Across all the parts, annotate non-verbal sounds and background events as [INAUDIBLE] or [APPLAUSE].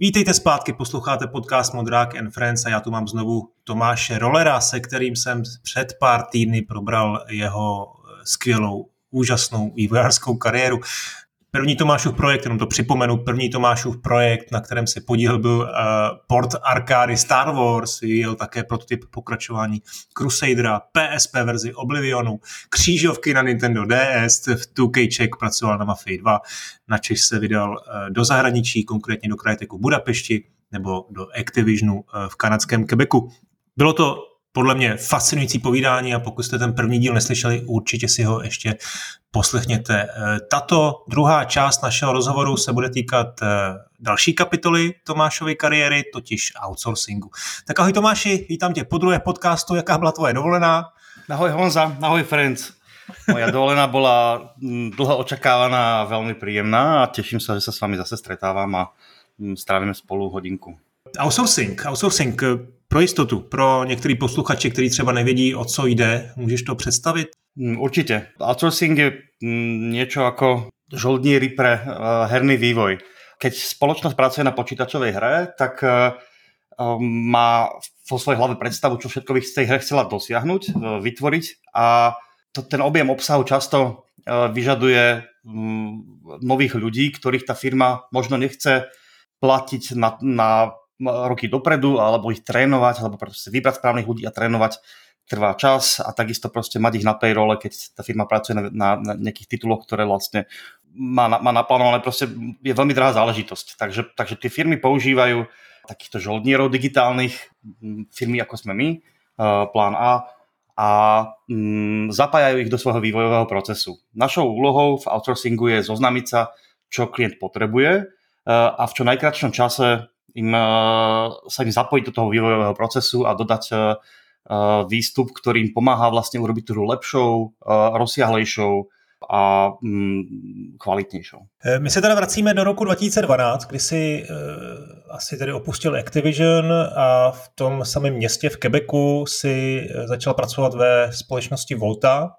Vítejte zpátky, posloucháte podcast Modrák and Friends a já tu mám znovu Tomáše Rolera, se kterým jsem před pár týdny probral jeho skvělou, úžasnou vývojářskou kariéru. První Tomášův projekt, jenom to připomenu, první Tomášův projekt, na kterém se podíl byl uh, port arkády Star Wars, vyvíjel také prototyp pokračování Crusadera, PSP verzi Oblivionu, křížovky na Nintendo DS, v 2K Czech pracoval na Mafii 2, na Češ se vydal uh, do zahraničí, konkrétně do Cryteku Budapešti, nebo do Activisionu uh, v kanadském Quebecu. Bylo to podle mě fascinující povídání a pokud jste ten první díl neslyšeli, určitě si ho ještě poslechněte. Eh, tato druhá část našeho rozhovoru se bude týkat eh, další kapitoly Tomášovy kariéry, totiž outsourcingu. Tak ahoj Tomáši, vítám tě po druhé podcastu, jaká byla tvoje dovolená? Ahoj Honza, ahoj friends. Moja dovolená bola mm, dlho očakávaná a veľmi príjemná a teším sa, že sa s vami zase stretávam a mm, strávime spolu hodinku. Outsourcing, outsourcing. Pro jistotu, pro některý posluchače, kteří třeba nevědí, o co jde, můžeš to představit? Mm, určite. Outsourcing je mm, niečo ako žoldníry pre eh, herný vývoj. Keď spoločnosť pracuje na počítačovej hre, tak eh, um, má vo svojej hlave predstavu, čo všetko by z tej hre chcela dosiahnuť, eh, vytvoriť a to, ten objem obsahu často vyžaduje mm, nových ľudí, ktorých tá firma možno nechce platiť na, na roky dopredu, alebo ich trénovať, alebo proste vybrať správnych ľudí a trénovať trvá čas a takisto proste mať ich na payrole, keď tá firma pracuje na, na, na nejakých tituloch, ktoré vlastne má, má naplánované, proste je veľmi drahá záležitosť. Takže, takže tie firmy používajú takýchto žoldnierov digitálnych, firmy ako sme my, uh, plán A, a um, zapájajú ich do svojho vývojového procesu. Našou úlohou v outsourcingu je zoznámiť sa, čo klient potrebuje uh, a v čo najkračšom čase im, sa im zapojiť do toho vývojového procesu a dodať výstup, ktorý im pomáha vlastne urobiť tú lepšou, rozsiahlejšou a mm, kvalitnějšou. My se teda vracíme do roku 2012, kdy si uh, asi tedy opustil Activision a v tom samém městě v Quebecu si začal pracovat ve společnosti Volta,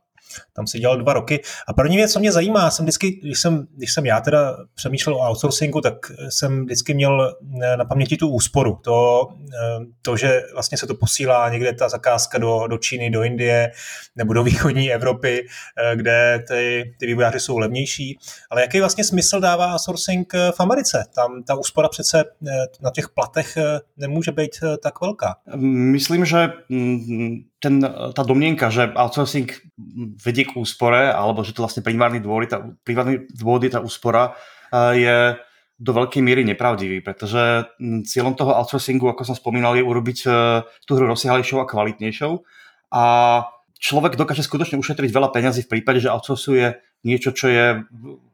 tam si dělal dva roky. A první věc, co mě zajímá, jsem vždycky, když jsem, když jsem já teda přemýšlel o outsourcingu, tak jsem vždycky měl na paměti tu úsporu. To, eh, to že vlastně se to posílá někde ta zakázka do, do Číny, do Indie nebo do východní Evropy, eh, kde ty, ty vývojáři jsou levnější. Ale jaký vlastně smysl dává outsourcing eh, v Americe? Tam ta úspora přece na těch platech nemůže být tak velká. Myslím, že mm, ten, tá domnienka, že outsourcing vedie k úspore, alebo že to vlastne primárny dôvod, tá, primárny dôvod je tá úspora, je do veľkej miery nepravdivý, pretože cieľom toho outsourcingu, ako som spomínal, je urobiť e, tú hru rozsiahlejšou a kvalitnejšou a človek dokáže skutočne ušetriť veľa peňazí v prípade, že outsourcuje niečo, čo je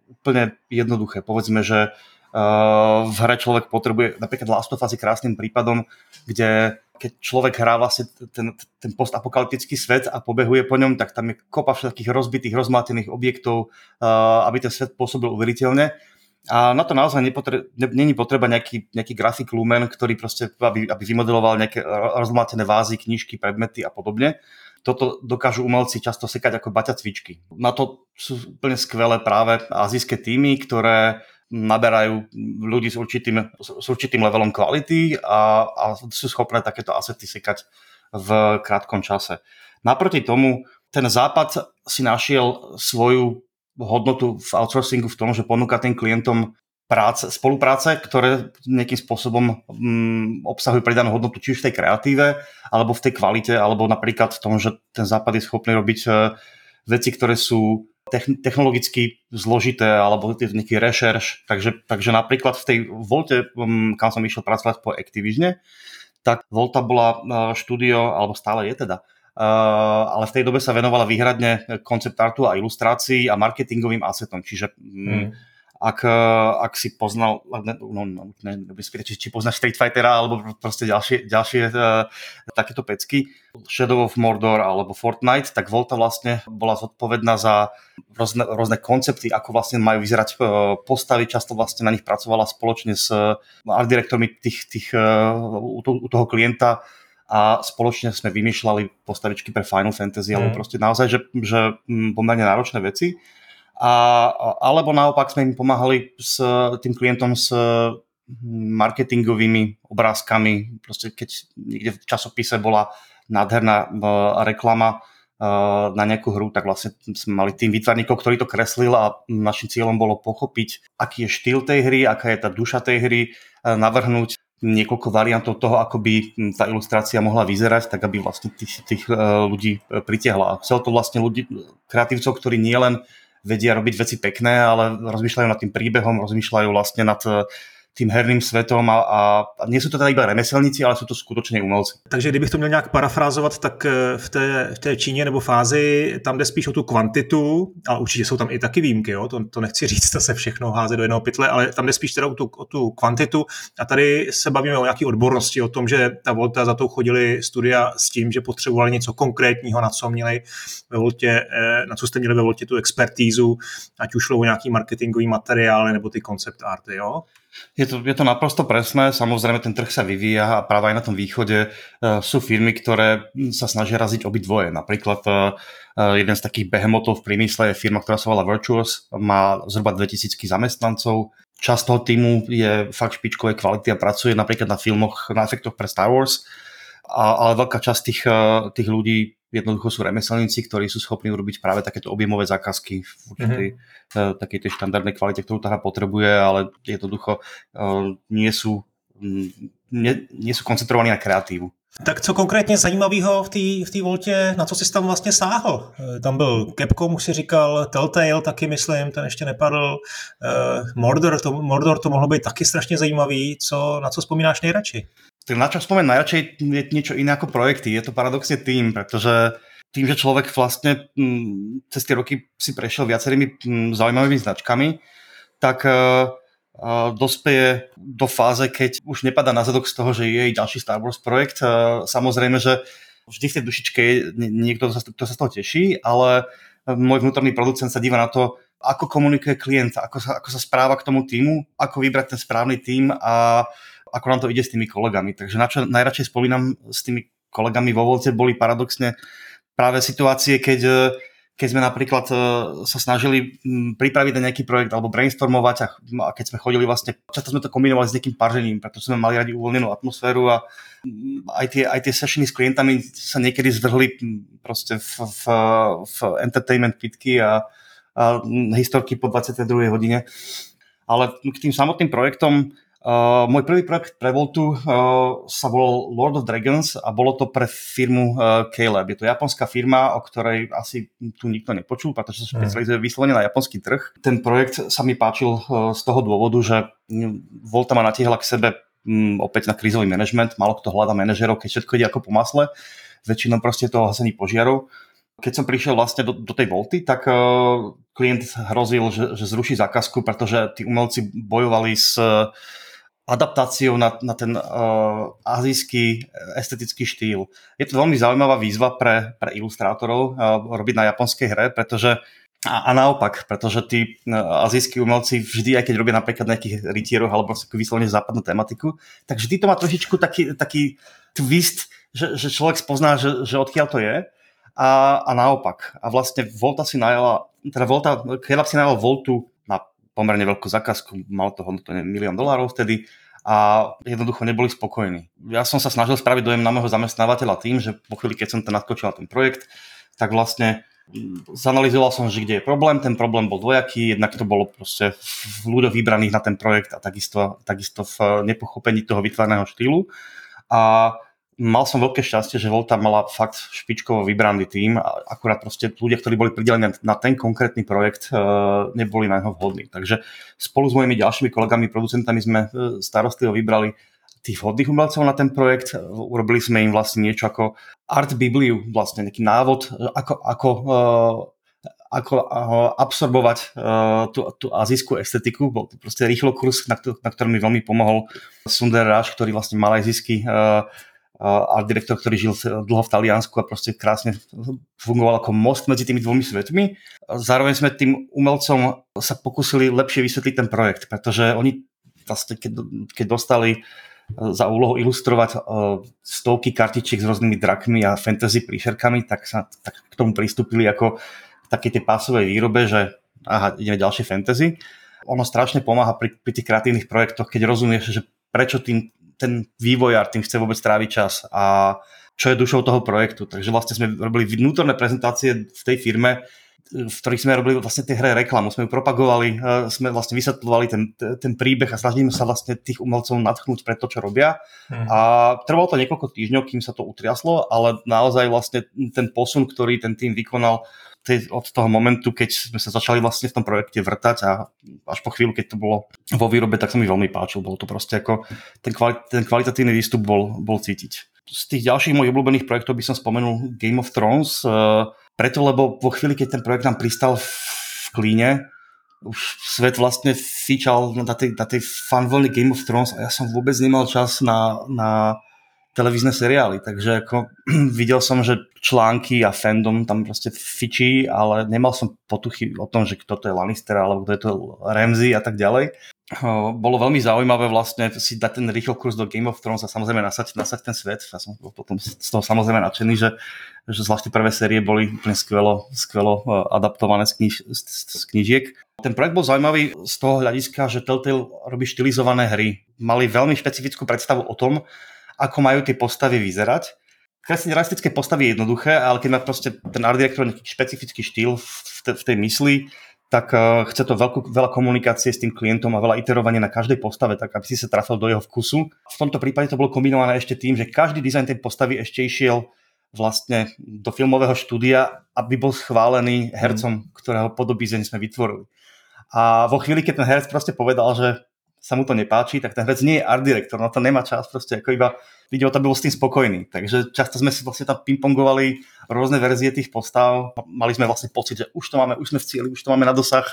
úplne jednoduché. Povedzme, že uh, v hre človek potrebuje, napríklad Last of Us je krásnym prípadom, kde keď človek hrá vlastne ten, ten postapokalyptický svet a pobehuje po ňom, tak tam je kopa všetkých rozbitých, rozmlátených objektov, uh, aby ten svet pôsobil uveriteľne. A na to naozaj nepotre- ne, není potreba nejaký, nejaký grafik lumen, ktorý proste, aby, aby vymodeloval nejaké rozmlátené vázy, knižky, predmety a podobne. Toto dokážu umelci často sekať ako baťa cvičky. Na to sú úplne skvelé práve azijské týmy, ktoré naberajú ľudí s určitým, s určitým levelom kvality a, a sú schopné takéto asety sekať v krátkom čase. Naproti tomu ten západ si našiel svoju hodnotu v outsourcingu v tom, že ponúka tým klientom práce, spolupráce, ktoré nejakým spôsobom mm, obsahujú pridanú hodnotu či už v tej kreatíve, alebo v tej kvalite, alebo napríklad v tom, že ten západ je schopný robiť uh, veci, ktoré sú technologicky zložité alebo nejaký rešerš. Takže, takže napríklad v tej Volte, mm, kam som išiel pracovať po Activisione, tak Volta bola uh, štúdio, alebo stále je teda, Uh, ale v tej dobe sa venovala výhradne koncept a ilustrácii a marketingovým asetom. Čiže mm ak, eh, ak si poznal, no, no, ne, či, či poznáš Street Fightera alebo proste ďalšie, ďalšie uh, takéto pecky, Shadow of Mordor alebo Fortnite, tak Volta vlastne bola zodpovedná za rôzne, rôzne koncepty, ako vlastne majú vyzerať uh, postavy, často vlastne na nich pracovala spoločne s art direktormi tých, tých, uh, u, to, u toho klienta a spoločne sme vymýšľali postavičky pre Final Fantasy, mm. alebo proste naozaj, že, že mm, pomerne náročné veci a, alebo naopak sme im pomáhali s tým klientom s marketingovými obrázkami. Proste keď niekde v časopise bola nádherná reklama na nejakú hru, tak vlastne sme mali tým výtvarníkov, ktorý to kreslil a našim cieľom bolo pochopiť, aký je štýl tej hry, aká je tá duša tej hry, navrhnúť niekoľko variantov toho, ako by tá ilustrácia mohla vyzerať, tak aby vlastne tých, tých ľudí e, pritiahla. Chcel to vlastne ľudí, kreatívcov, ktorí nielen vedia robiť veci pekné, ale rozmýšľajú nad tým príbehom, rozmýšľajú vlastne nad tým herným svetom a, a, a nie sú to teda iba remeselníci, ale sú to skutočně umelci. Takže kdybych to měl nějak parafrázovat, tak eh, v té, v té Číně nebo fázi tam jde spíš o tu kvantitu, a určitě jsou tam i taky výjimky, jo? To, to nechci říct, to se všechno háze do jednoho pytle, ale tam jde spíš teda o tu, o tu kvantitu a tady se bavíme o nějaké odbornosti, o tom, že ta Volta za to chodili studia s tím, že potřebovali něco konkrétního, na co měli ve Voltě, eh, na co jste měli ve Voltě tu expertízu, ať už šlo o nějaký marketingový materiály nebo ty koncept arty, jo? Je to, je to naprosto presné, samozrejme ten trh sa vyvíja a práve aj na tom východe uh, sú firmy, ktoré sa snažia raziť obidvoje. Napríklad uh, jeden z takých behemotov v prímysle je firma, ktorá sa volá Virtuos, má zhruba 2000 zamestnancov. Časť toho týmu je fakt špičkovej kvality a pracuje napríklad na filmoch, na efektoch pre Star Wars, a, ale veľká časť tých, tých ľudí jednoducho sú remeselníci, ktorí sú schopní urobiť práve takéto objemové zákazky v určitej mm-hmm. takej tej štandardnej kvalite, ktorú tá hra potrebuje, ale jednoducho uh, nie sú, nie, nie sú koncentrovaní na kreatívu. Tak co konkrétně zajímavého v té v tý Voltě, na co jsi tam vlastně sáhl? Eh, tam byl Capcom, už si říkal, Telltale taky myslím, ten ještě nepadl. Mordor, to, Mordor to mohlo být taky strašně zajímavý. Co, na co vzpomínáš nejradši? Tak na čo spomenúť najradšej je niečo iné ako projekty. Je to paradoxne tým, pretože tým, že človek vlastne m, cez tie roky si prešiel viacerými m, zaujímavými značkami, tak uh, uh, dospeje do fáze, keď už nepadá na zadok z toho, že je ďalší Star Wars projekt. Uh, samozrejme, že vždy v tej dušičke je niekto, kto sa z toho teší, ale môj vnútorný producent sa díva na to, ako komunikuje klient, ako sa, ako sa správa k tomu týmu, ako vybrať ten správny tým a ako nám to ide s tými kolegami. Takže na čo najradšej spomínam s tými kolegami vo Volte boli paradoxne práve situácie, keď, e, keď sme napríklad e, sa snažili pripraviť na nejaký projekt alebo brainstormovať a, keď sme chodili vlastne, často sme to kombinovali s nejakým paržením, pretože sme mali radi uvoľnenú atmosféru a aj tie, aj tie sessiony s klientami sa niekedy zvrhli proste v, v, v entertainment pitky a, a historky po 22. hodine. Ale k tým samotným projektom Uh, môj prvý projekt pre Voltu uh, sa volal Lord of Dragons a bolo to pre firmu uh, Caleb. Je to japonská firma, o ktorej asi tu nikto nepočul, pretože sa hmm. špecializuje vyslovene na japonský trh. Ten projekt sa mi páčil uh, z toho dôvodu, že Volta ma natiehla k sebe um, opäť na krízový manažment. Malo kto hľada manažerov, keď všetko ide ako po masle. Väčšinou proste to hasení požiarov. Keď som prišiel vlastne do, do tej Volty, tak uh, klient hrozil, že, že zruší zákazku, pretože tí umelci bojovali s adaptáciou na, na ten uh, azijský estetický štýl. Je to veľmi zaujímavá výzva pre, pre ilustrátorov uh, robiť na japonskej hre, pretože a, a naopak, pretože tí uh, azijskí umelci vždy, aj keď robia napríklad nejakých rytieroch alebo vyslovene západnú tematiku, tak vždy to má trošičku taký, taký twist, že, že človek spozná, že, že odkiaľ to je a, a naopak. A vlastne Volta si najala, teda Volta, si najala Voltu pomerne veľkú zákazku, mal to hodnotu milión dolárov vtedy a jednoducho neboli spokojní. Ja som sa snažil spraviť dojem na môjho zamestnávateľa tým, že po chvíli, keď som ten nadskočil na ten projekt, tak vlastne zanalizoval som, že kde je problém. Ten problém bol dvojaký, jednak to bolo proste v ľuďoch vybraných na ten projekt a takisto, takisto v nepochopení toho vytvarného štýlu. A mal som veľké šťastie, že Volta mala fakt špičkovo vybraný tým a akurát proste ľudia, ktorí boli pridelení na ten konkrétny projekt, e, neboli na neho vhodní. Takže spolu s mojimi ďalšími kolegami, producentami sme e, starostlivo vybrali tých vhodných umelcov na ten projekt. Urobili sme im vlastne niečo ako art bibliu, vlastne nejaký návod, ako, ako e, ako absorbovať tú, tú azijskú estetiku. Bol to proste rýchlo kurz, na, na ktorom mi veľmi pomohol Sunder Raj, ktorý vlastne malajzijský uh, art direktor, ktorý žil dlho v Taliansku a proste krásne fungoval ako most medzi tými dvomi svetmi. Zároveň sme tým umelcom sa pokusili lepšie vysvetliť ten projekt, pretože oni vlastne, keď, keď dostali e, za úlohu ilustrovať e, stovky kartičiek s rôznymi drakmi a fantasy príšerkami, tak sa tak k tomu pristúpili ako také tej pásovej výrobe, že aha, ideme ďalšie fantasy. ono strašne pomáha pri, pri tých kreatívnych projektoch, keď rozumieš, že prečo tým, ten vývojár tým chce vôbec tráviť čas a čo je dušou toho projektu. Takže vlastne sme robili vnútorné prezentácie v tej firme, v ktorých sme robili vlastne tie hre reklamu, sme ju propagovali, e, sme vlastne vysvetľovali ten, ten príbeh a snažíme sa vlastne tých umelcov nadchnúť pre to, čo robia. Hmm. A trvalo to niekoľko týždňov, kým sa to utriaslo, ale naozaj vlastne ten posun, ktorý ten tým vykonal od toho momentu, keď sme sa začali vlastne v tom projekte vrtať a až po chvíľu, keď to bolo vo výrobe, tak sa mi veľmi páčil. Bolo to proste ako ten, kvalit- ten kvalitatívny výstup bol, bol cítiť. Z tých ďalších mojich obľúbených projektov by som spomenul Game of Thrones. Uh, preto, lebo vo chvíli, keď ten projekt nám pristal v klíne, už svet vlastne fičal na tej, na tej fanvlny Game of Thrones a ja som vôbec nemal čas na, na televízne seriály, takže ako [CLEARS THROAT] videl som, že články a fandom tam proste fičí, ale nemal som potuchy o tom, že kto to je Lannister alebo kto je to Ramsey a tak ďalej bolo veľmi zaujímavé vlastne si dať ten rýchlo kurz do Game of Thrones a samozrejme nasať, nasať ten svet. Ja som potom z toho samozrejme nadšený, že, že zvlášť prvé série boli úplne skvelo, skvelo adaptované z, kniž, z, z knižiek. Ten projekt bol zaujímavý z toho hľadiska, že Telltale robí štilizované hry. Mali veľmi špecifickú predstavu o tom, ako majú tie postavy vyzerať. Kresliť realistické postavy je jednoduché, ale keď má proste ten art director nejaký špecifický štýl v, te, v tej mysli, tak uh, chce to veľkú, veľa komunikácie s tým klientom a veľa iterovania na každej postave, tak aby si sa trafil do jeho vkusu. V tomto prípade to bolo kombinované ešte tým, že každý dizajn tej postavy ešte išiel vlastne do filmového štúdia, aby bol schválený hercom, ktorého podobízeň sme vytvorili. A vo chvíli, keď ten herec proste povedal, že sa mu to nepáči, tak ten herec nie je art director, no to nemá čas proste ako iba vidieť, aby bol s tým spokojný. Takže často sme si vlastne tam pingpongovali rôzne verzie tých postav. Mali sme vlastne pocit, že už to máme, už sme v cieli, už to máme na dosah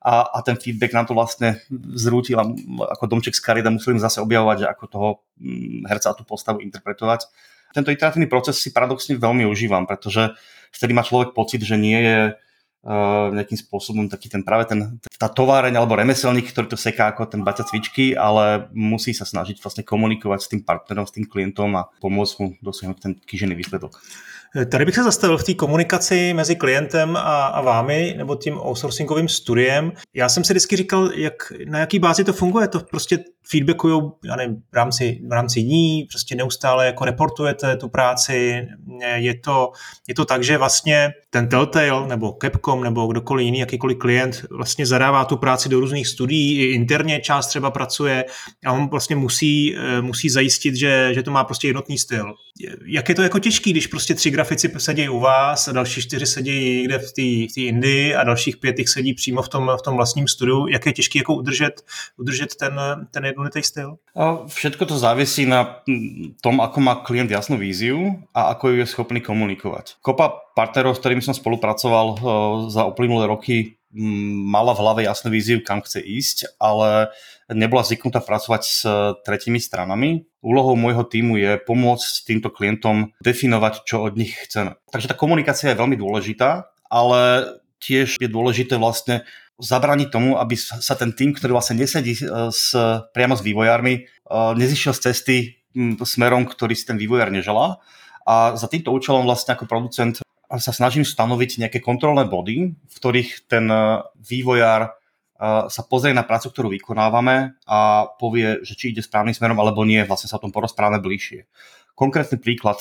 a, a ten feedback nám to vlastne zrútil ako domček z karit a museli zase objavovať, že ako toho mm, herca a tú postavu interpretovať. Tento iteratívny proces si paradoxne veľmi užívam, pretože vtedy má človek pocit, že nie je nejakým spôsobom taký ten práve ten, tá továreň alebo remeselník, ktorý to seká ako ten baťa cvičky, ale musí sa snažiť vlastne komunikovať s tým partnerom, s tým klientom a pomôcť mu dosiahnuť ten kýžený výsledok. Tady bych se zastavil v té komunikaci mezi klientem a, a vámi, nebo tím outsourcingovým studiem. Já jsem si vždycky říkal, jak, na jaký bázi to funguje. To prostě feedbackují já nevím, v, rámci, v rámci dní, prostě neustále jako reportujete tu práci. Je to, je to tak, že vlastně ten Telltale nebo Capcom nebo kdokoliv jiný, jakýkoliv klient vlastně zadává tu práci do různých studií, i interně část třeba pracuje a on vlastně musí, eh, musí zajistit, že, že to má prostě jednotný styl. Jak je to jako těžký, když prostě tři grafici sedí u vás a další čtyři sedí někde v té v Indii a dalších pět jich sedí přímo v tom, v tom vlastním studiu. Jak je těžký jako udržet, udržet ten, ten jednotný styl? Všetko to závisí na tom, ako má klient jasnú víziu a ako ju je schopný komunikovať. Kopa partnerov, s ktorými som spolupracoval eh, za uplynulé roky, mala v hlave jasnú víziu, kam chce ísť, ale nebola zvyknutá pracovať s tretimi stranami. Úlohou môjho týmu je pomôcť týmto klientom definovať, čo od nich chceme. Takže tá komunikácia je veľmi dôležitá, ale tiež je dôležité vlastne zabraniť tomu, aby sa ten tým, ktorý vlastne nesedí e, s, priamo s vývojármi, e, nezišiel z cesty smerom, ktorý si ten vývojár neželá. A za týmto účelom vlastne ako producent sa snažím stanoviť nejaké kontrolné body, v ktorých ten e, vývojár sa pozrie na prácu, ktorú vykonávame a povie, že či ide správnym smerom alebo nie, vlastne sa o tom porozprávame bližšie. Konkrétny príklad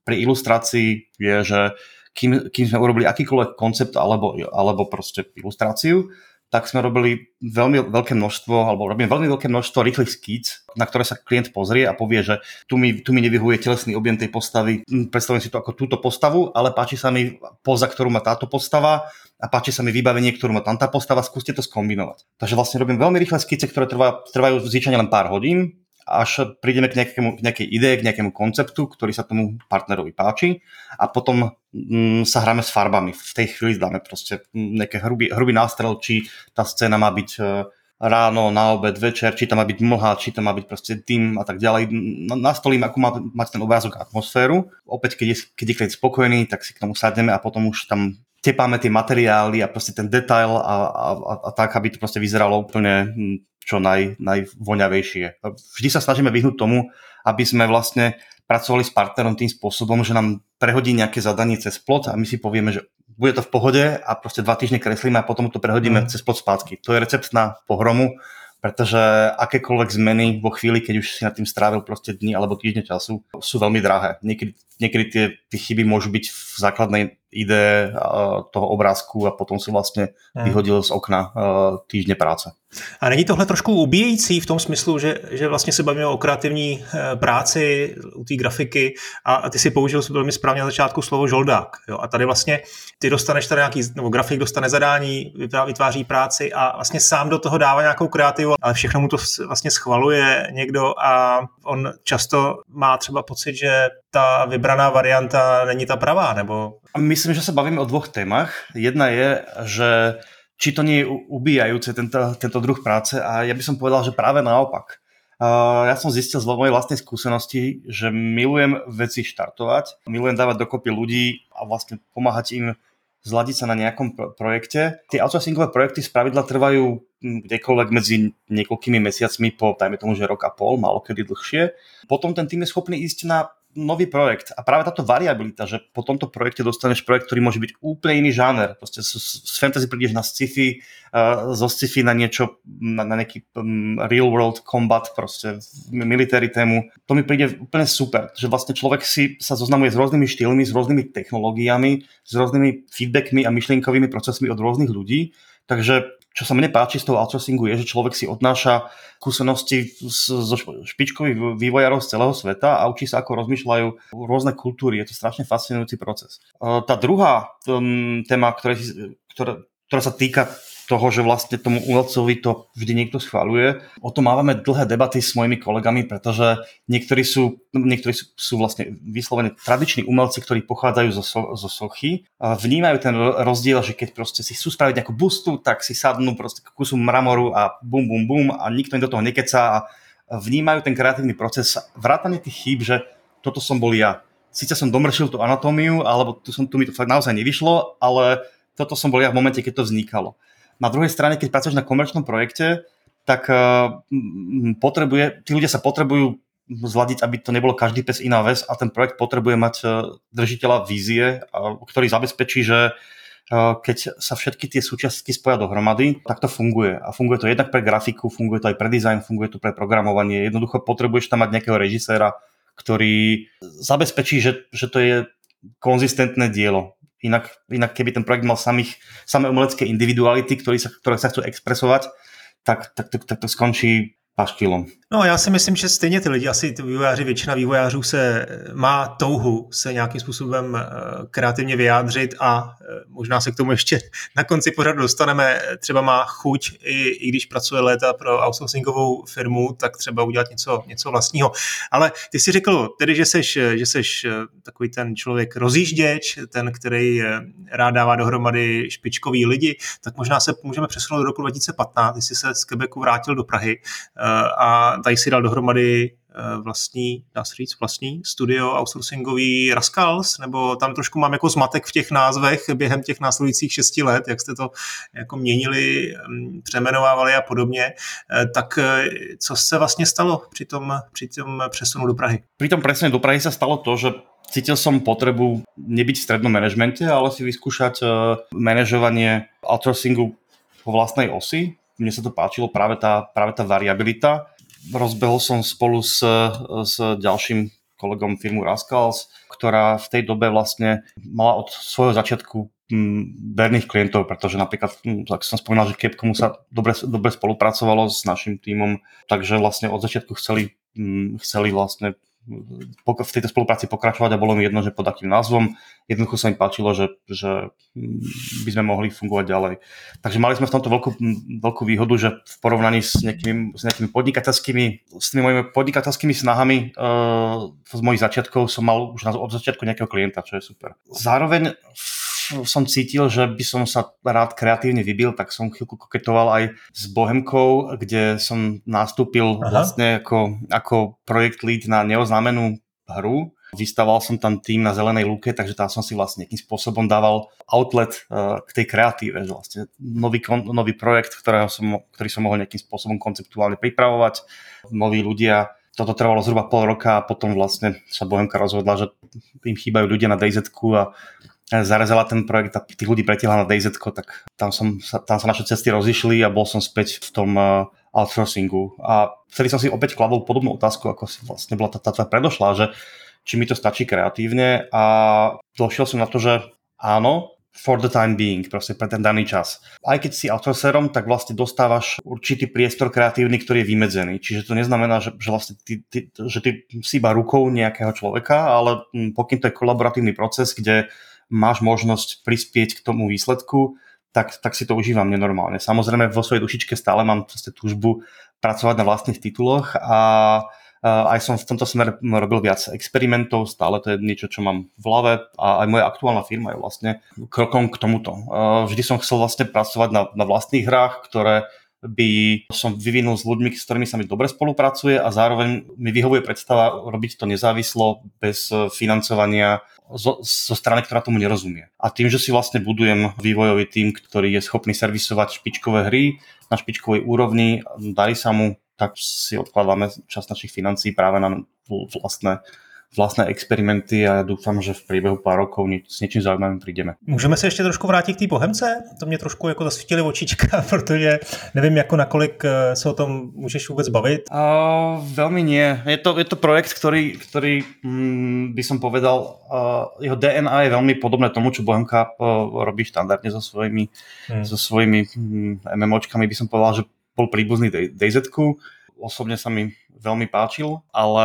pri ilustrácii je, že kým, kým sme urobili akýkoľvek koncept alebo, alebo proste ilustráciu, tak sme robili veľmi veľké množstvo, alebo robíme veľmi veľké množstvo rýchlych skíc, na ktoré sa klient pozrie a povie, že tu mi, tu mi nevyhuje telesný objem tej postavy, hm, predstavujem si to ako túto postavu, ale páči sa mi poza, ktorú má táto postava a páči sa mi vybavenie, ktorú má tam tá postava, skúste to skombinovať. Takže vlastne robím veľmi rýchle skice, ktoré trvá, trvajú zvyčajne len pár hodín, až prídeme k, nejakému, k nejakej idei, k nejakému konceptu, ktorý sa tomu partnerovi páči a potom mm, sa hráme s farbami. V tej chvíli dáme proste nejaký hrubý, hrubý nástrel, či tá scéna má byť e, ráno, na obed, večer, či tam má byť mlha, či tam má byť proste tým a tak ďalej. Nastolím, ako má mať ten obrázok atmosféru. Opäť, keď je, keď je klient spokojný, tak si k tomu sadneme a potom už tam tepáme tie materiály a proste ten detail a, a, a, a tak, aby to proste vyzeralo úplne hm, čo naj, najvoňavejšie. Vždy sa snažíme vyhnúť tomu, aby sme vlastne pracovali s partnerom tým spôsobom, že nám prehodí nejaké zadanie cez plot a my si povieme, že bude to v pohode a proste dva týždne kreslíme a potom to prehodíme mm. cez plot spátky. To je recept na pohromu, pretože akékoľvek zmeny vo chvíli, keď už si nad tým strávil proste dní alebo týždne času, sú veľmi drahé. Niekedy, niekedy tie, tie chyby môžu byť v základnej ide toho obrázku a potom si vlastně hmm. vyhodil z okna týždně práce. A není tohle trošku ubíjející v tom smyslu, že, že vlastně se bavíme o kreativní eh, práci u té grafiky a, a ty si použil velmi správně na začátku slovo žoldák. Jo? A tady vlastně ty dostaneš tady nějaký, nebo grafik dostane zadání, vytváří práci a vlastně sám do toho dává nějakou kreativu, ale všechno mu to vlastně schvaluje někdo a on často má třeba pocit, že ta vybraná varianta není ta pravá, nebo Myslím, že sa bavíme o dvoch témach. Jedna je, že či to nie je ubíjajúce tento, tento druh práce a ja by som povedal, že práve naopak. Ja som zistil z mojej vlastnej skúsenosti, že milujem veci štartovať, milujem dávať dokopy ľudí a vlastne pomáhať im zladiť sa na nejakom pro- projekte. Tie outsourcingové projekty z pravidla trvajú kdekoľvek medzi niekoľkými mesiacmi po, dajme tomu, že rok a pol, malo kedy dlhšie. Potom ten tým je schopný ísť na nový projekt. A práve táto variabilita, že po tomto projekte dostaneš projekt, ktorý môže byť úplne iný žáner. Proste z, fantasy prídeš na sci-fi, uh, zo sci-fi na niečo, na, na nejaký um, real world combat, proste military tému. To mi príde úplne super, že vlastne človek si sa zoznamuje s rôznymi štýlmi, s rôznymi technológiami, s rôznymi feedbackmi a myšlienkovými procesmi od rôznych ľudí. Takže čo sa mne páči z toho outsourcingu je, že človek si odnáša skúsenosti zo špičkových vývojárov z celého sveta a učí sa, ako rozmýšľajú rôzne kultúry. Je to strašne fascinujúci proces. Tá druhá téma, ktoré, ktorá, ktorá sa týka toho, že vlastne tomu umelcovi to vždy niekto schváľuje. O tom máme dlhé debaty s mojimi kolegami, pretože niektorí sú, niektorí sú, sú vlastne vyslovene tradiční umelci, ktorí pochádzajú zo, zo sochy a vnímajú ten rozdiel, že keď proste si chcú spraviť nejakú bustu, tak si sadnú proste k kusu mramoru a bum, bum, bum a nikto im do toho nekecá a vnímajú ten kreatívny proces, vrátane tých chýb, že toto som bol ja. Sice som domršil tú anatómiu, alebo tu, som, tu mi to fakt naozaj nevyšlo, ale toto som bol ja v momente, keď to vznikalo. Na druhej strane, keď pracuješ na komerčnom projekte, tak uh, potrebuje, tí ľudia sa potrebujú zladiť, aby to nebolo každý pes iná vec a ten projekt potrebuje mať uh, držiteľa vízie, ktorý zabezpečí, že keď sa všetky tie súčiastky spoja dohromady, tak to funguje. A funguje to jednak pre grafiku, funguje to aj pre design, funguje to pre programovanie. Jednoducho potrebuješ tam mať nejakého režiséra, ktorý zabezpečí, že, že to je konzistentné dielo. Inak, inak keby ten projekt mal samých, samé umelecké individuality, ktoré sa, ktoré sa chcú expresovať, tak, tak, tak, tak to skončí paštilom. No já si myslím, že stejně ty lidi, asi ty vývojáři, většina vývojářů se má touhu se nějakým způsobem eh, kreativně vyjádřit a eh, možná se k tomu ještě [LAUGHS] na konci pořadu dostaneme. Třeba má chuť, i, i když pracuje léta pro outsourcingovou firmu, tak třeba udělat něco, něco vlastního. Ale ty si řekl tedy, že seš, že seš eh, takový ten člověk rozjížděč, ten, který rád dává dohromady špičkový lidi, tak možná se můžeme přesunout do roku 2015, když jsi se z Quebecu vrátil do Prahy a tady si dal dohromady eh, vlastní, dá se říct, vlastní studio outsourcingový Rascals, nebo tam trošku mám jako zmatek v těch názvech během těch následujících šesti let, jak jste to jako měnili, mm, přemenovávali a podobně, eh, tak eh, co se vlastně stalo při tom, při tom přesunu do Prahy? Při tom presune do Prahy se stalo to, že cítil som potrebu nebyť v strednom manažmente, ale si vyskúšať manažovanie outsourcingu po vlastnej osi. Mne sa to páčilo práve tá, práve tá variabilita rozbehol som spolu s, s ďalším kolegom firmu Rascals, ktorá v tej dobe vlastne mala od svojho začiatku mm, verných klientov, pretože napríklad, mm, tak som spomínal, že Capcomu sa dobre, dobre spolupracovalo s našim týmom, takže vlastne od začiatku chceli, mm, chceli vlastne v tejto spolupráci pokračovať a bolo mi jedno, že pod akým názvom. Jednoducho sa mi páčilo, že, že by sme mohli fungovať ďalej. Takže mali sme v tomto veľkú, veľkú výhodu, že v porovnaní s nejakými, s nejakými podnikateľskými, s tými mojimi podnikateľskými snahami uh, z mojich začiatkov som mal už od začiatku nejakého klienta, čo je super. Zároveň som cítil, že by som sa rád kreatívne vybil, tak som chvíľku koketoval aj s Bohemkou, kde som nastúpil Aha. vlastne ako, ako projekt lead na neoznámenú hru. Vystaval som tam tým na zelenej lúke, takže tam som si vlastne nejakým spôsobom dával outlet uh, k tej kreatíve, že vlastne nový, nový projekt, ktorého som, ktorý som mohol nejakým spôsobom konceptuálne pripravovať, noví ľudia, toto trvalo zhruba pol roka a potom vlastne sa Bohemka rozhodla, že im chýbajú ľudia na DayZ a zarezala ten projekt a tých ľudí pretiahla na DayZ, tak tam, som, tam sa naše cesty rozišli a bol som späť v tom uh, outsourcingu. A vtedy som si opäť kladol podobnú otázku, ako si vlastne bola tá, tá tvoja predošlá, že či mi to stačí kreatívne a došiel som na to, že áno, for the time being, proste pre ten daný čas. Aj keď si outsourcerom, tak vlastne dostávaš určitý priestor kreatívny, ktorý je vymedzený. Čiže to neznamená, že, že vlastne ty, ty, že ty si iba rukou nejakého človeka, ale pokým to je kolaboratívny proces, kde máš možnosť prispieť k tomu výsledku, tak, tak si to užívam nenormálne. Samozrejme vo svojej dušičke stále mám túžbu pracovať na vlastných tituloch a aj som v tomto smere robil viac experimentov, stále to je niečo, čo mám v hlave a aj moja aktuálna firma je vlastne krokom k tomuto. Vždy som chcel vlastne pracovať na, na vlastných hrách, ktoré by som vyvinul s ľuďmi, s ktorými sa mi dobre spolupracuje a zároveň mi vyhovuje predstava robiť to nezávislo, bez financovania zo, zo strany, ktorá tomu nerozumie. A tým, že si vlastne budujem vývojový tým, ktorý je schopný servisovať špičkové hry na špičkovej úrovni, darí sa mu tak si odkladáme čas našich financí práve na vlastné vlastné experimenty a ja dúfam, že v priebehu pár rokov nie, s něčím zaujímavým přijdeme. Můžeme se ještě trošku vrátit k té Bohemce? To mě trošku jako zasvítili očička, [LAUGHS] protože nevím, jako nakolik eh, se o tom můžeš vůbec bavit. Uh, veľmi nie. Je to, je to projekt, ktorý, ktorý mm, by som povedal, uh, jeho DNA je veľmi podobné tomu, čo Bohemka uh, robí štandardne so svojimi, hmm. so svojimi mm, MMOčkami. By som povedal, že bol príbuzný DayZ. Osobne sa mi veľmi páčil, ale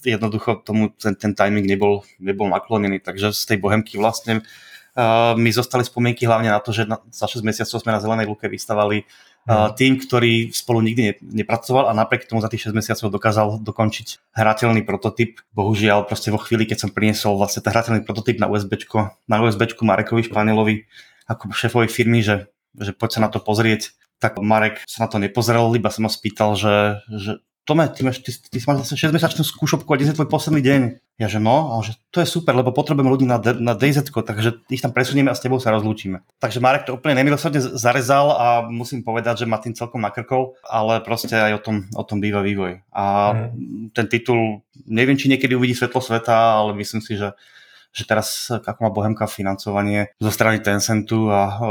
jednoducho tomu ten, ten timing nebol, nebol naklonený, takže z tej bohemky vlastne uh, mi zostali spomienky hlavne na to, že na, za 6 mesiacov sme na Zelenej luke vystavali uh, tým, ktorý spolu nikdy ne, nepracoval a napriek tomu za tých 6 mesiacov dokázal dokončiť hrateľný prototyp. Bohužiaľ, proste vo chvíli, keď som priniesol vlastne ten hrateľný prototyp na USBčko, na USBčku Marekovi Španielovi ako šéfovi firmy, že, že poď sa na to pozrieť, tak Marek sa na to nepozrel, iba som ho spýtal, že, že Tome, ty, máš, ty, ty máš zase 6 mesačnú skúšobku a dnes je tvoj posledný deň. Ja že no, a že to je super, lebo potrebujeme ľudí na, na DZ, takže ich tam presunieme a s tebou sa rozlúčime. Takže Marek to úplne nemilosrdne zarezal a musím povedať, že ma tým celkom nakrkol, ale proste aj o tom, o tom býva vývoj. A mm. ten titul, neviem, či niekedy uvidí svetlo sveta, ale myslím si, že že teraz, ako má Bohemka financovanie zo strany Tencentu a uh,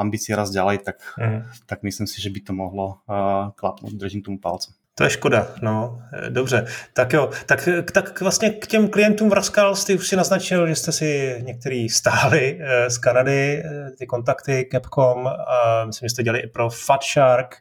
ambície raz ďalej, tak, mm. tak myslím si, že by to mohlo uh, klapnúť. Držím tomu palcem. To je škoda, no, dobře. Tak jo, tak, tak vlastně k těm klientům Vraskal ty už si naznačil, že jste si některý stáli z Kanady, ty kontakty Capcom, a myslím, že jste dělali i pro Fat Shark,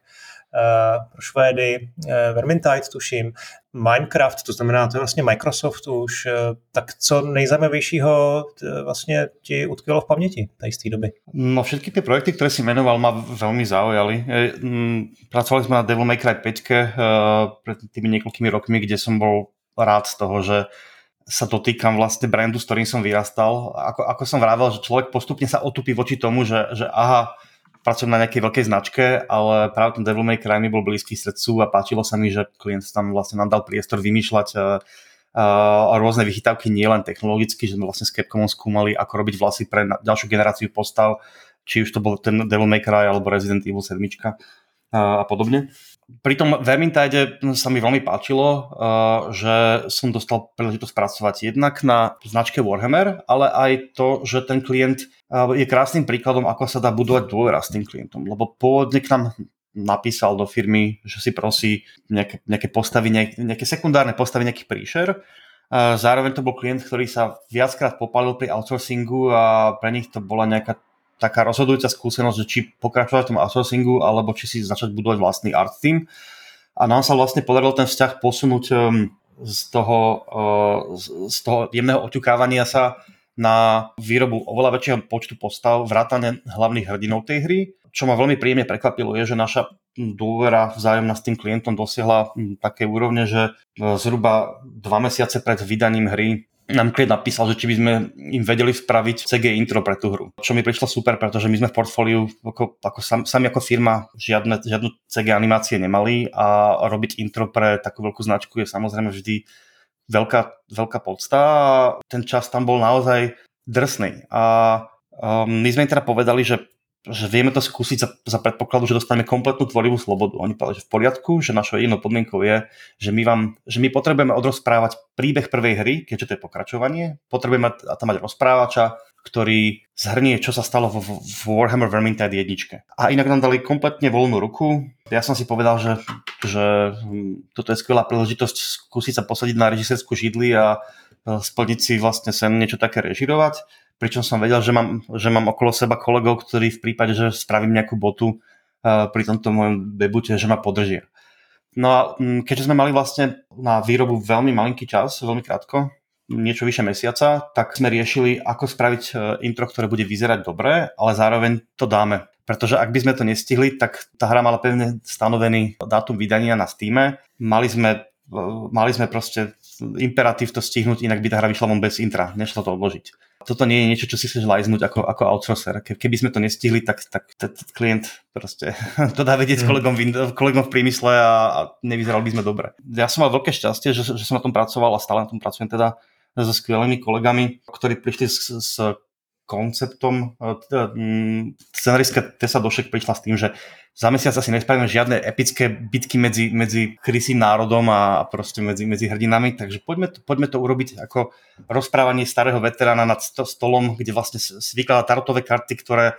pro Švédy, eh, Vermintide tuším, Minecraft, to znamená, to je vlastně Microsoft už, eh, tak co nejzajímavějšího vlastně ti utkvělo v paměti tej z té doby? No všetky ty projekty, které si jmenoval, ma veľmi zaujali. Pracovali jsme na Devil May Cry 5 pred tými niekoľkými rokmi, kde som bol rád z toho, že sa dotýkam vlastne brandu, s ktorým som vyrastal. Ako, ako som vravel, že človek postupne sa otupí voči tomu, že, že aha, pracujem na nejakej veľkej značke, ale práve ten Devil May Cry mi bol blízky srdcu a páčilo sa mi, že klient tam vlastne nám dal priestor vymýšľať uh, rôzne vychytávky nielen technologicky, že sme vlastne s Capcomom skúmali, ako robiť vlasy pre ďalšiu generáciu postav, či už to bol ten Devil May Cry alebo Resident Evil 7 uh, a podobne pri tom Vermintide sa mi veľmi páčilo, uh, že som dostal príležitosť pracovať jednak na značke Warhammer, ale aj to, že ten klient uh, je krásnym príkladom, ako sa dá budovať dôvera s tým klientom. Lebo pôvodne k nám napísal do firmy, že si prosí nejaké, nejaké postavy, nejaké, sekundárne postavy, nejaký príšer. Uh, zároveň to bol klient, ktorý sa viackrát popalil pri outsourcingu a pre nich to bola nejaká taká rozhodujúca skúsenosť, či pokračovať v tom outsourcingu, alebo či si začať budovať vlastný art team. A nám sa vlastne podarilo ten vzťah posunúť um, z toho, uh, z toho jemného oťukávania sa na výrobu oveľa väčšieho počtu postav, vrátane hlavných hrdinov tej hry. Čo ma veľmi príjemne prekvapilo je, že naša dôvera vzájomná s tým klientom dosiahla hm, také úrovne, že uh, zhruba dva mesiace pred vydaním hry nám klient napísal, že či by sme im vedeli spraviť CG intro pre tú hru. Čo mi prišlo super, pretože my sme v portfóliu ako, ako sam, sami ako firma žiadne, žiadnu CG animácie nemali a robiť intro pre takú veľkú značku je samozrejme vždy veľká, veľká podsta a ten čas tam bol naozaj drsný. A um, my sme im teda povedali, že že vieme to skúsiť za, za predpokladu, že dostaneme kompletnú tvorivú slobodu. Oni povedali, že v poriadku, že našou jedinou podmienkou je, že my, vám, že my potrebujeme odrozprávať príbeh prvej hry, keďže to je pokračovanie, potrebujeme tam mať rozprávača ktorý zhrnie, čo sa stalo v, v Warhammer Vermintide jedničke. A inak nám dali kompletne voľnú ruku. Ja som si povedal, že, že hm, toto je skvelá príležitosť skúsiť sa posadiť na režisérskú židli a e, splniť si vlastne sem niečo také režirovať. Pričom som vedel, že mám, že mám okolo seba kolegov, ktorí v prípade, že spravím nejakú botu uh, pri tomto mojom debute, že ma podržia. No a hm, keďže sme mali vlastne na výrobu veľmi malinký čas, veľmi krátko, niečo vyše mesiaca, tak sme riešili, ako spraviť e, intro, ktoré bude vyzerať dobre, ale zároveň to dáme. Pretože ak by sme to nestihli, tak tá hra mala pevne stanovený dátum vydania na Steam. Mali sme, e, mali sme proste imperatív to stihnúť, inak by tá hra vyšla von bez intra. Nešlo to odložiť. Toto nie je niečo, čo si chceš lajznúť ako, ako outsourcer. Keby sme to nestihli, tak, tak klient proste [LAUGHS] to dá vedieť mm. kolegom, v, kolegom v prímysle a, a nevyzerali by sme dobre. Ja som mal veľké šťastie, že, že som na tom pracoval a stále na tom pracujem teda so skvelými kolegami, ktorí prišli s, s konceptom. E, teda, mm, scenaristka Tessa Došek prišla s tým, že za mesiac asi nespravíme žiadne epické bitky medzi, medzi krysým národom a proste medzi, medzi hrdinami, takže poďme to, poďme to urobiť ako rozprávanie starého veterána nad stolom, kde vlastne vykladá tarotové karty, ktoré e,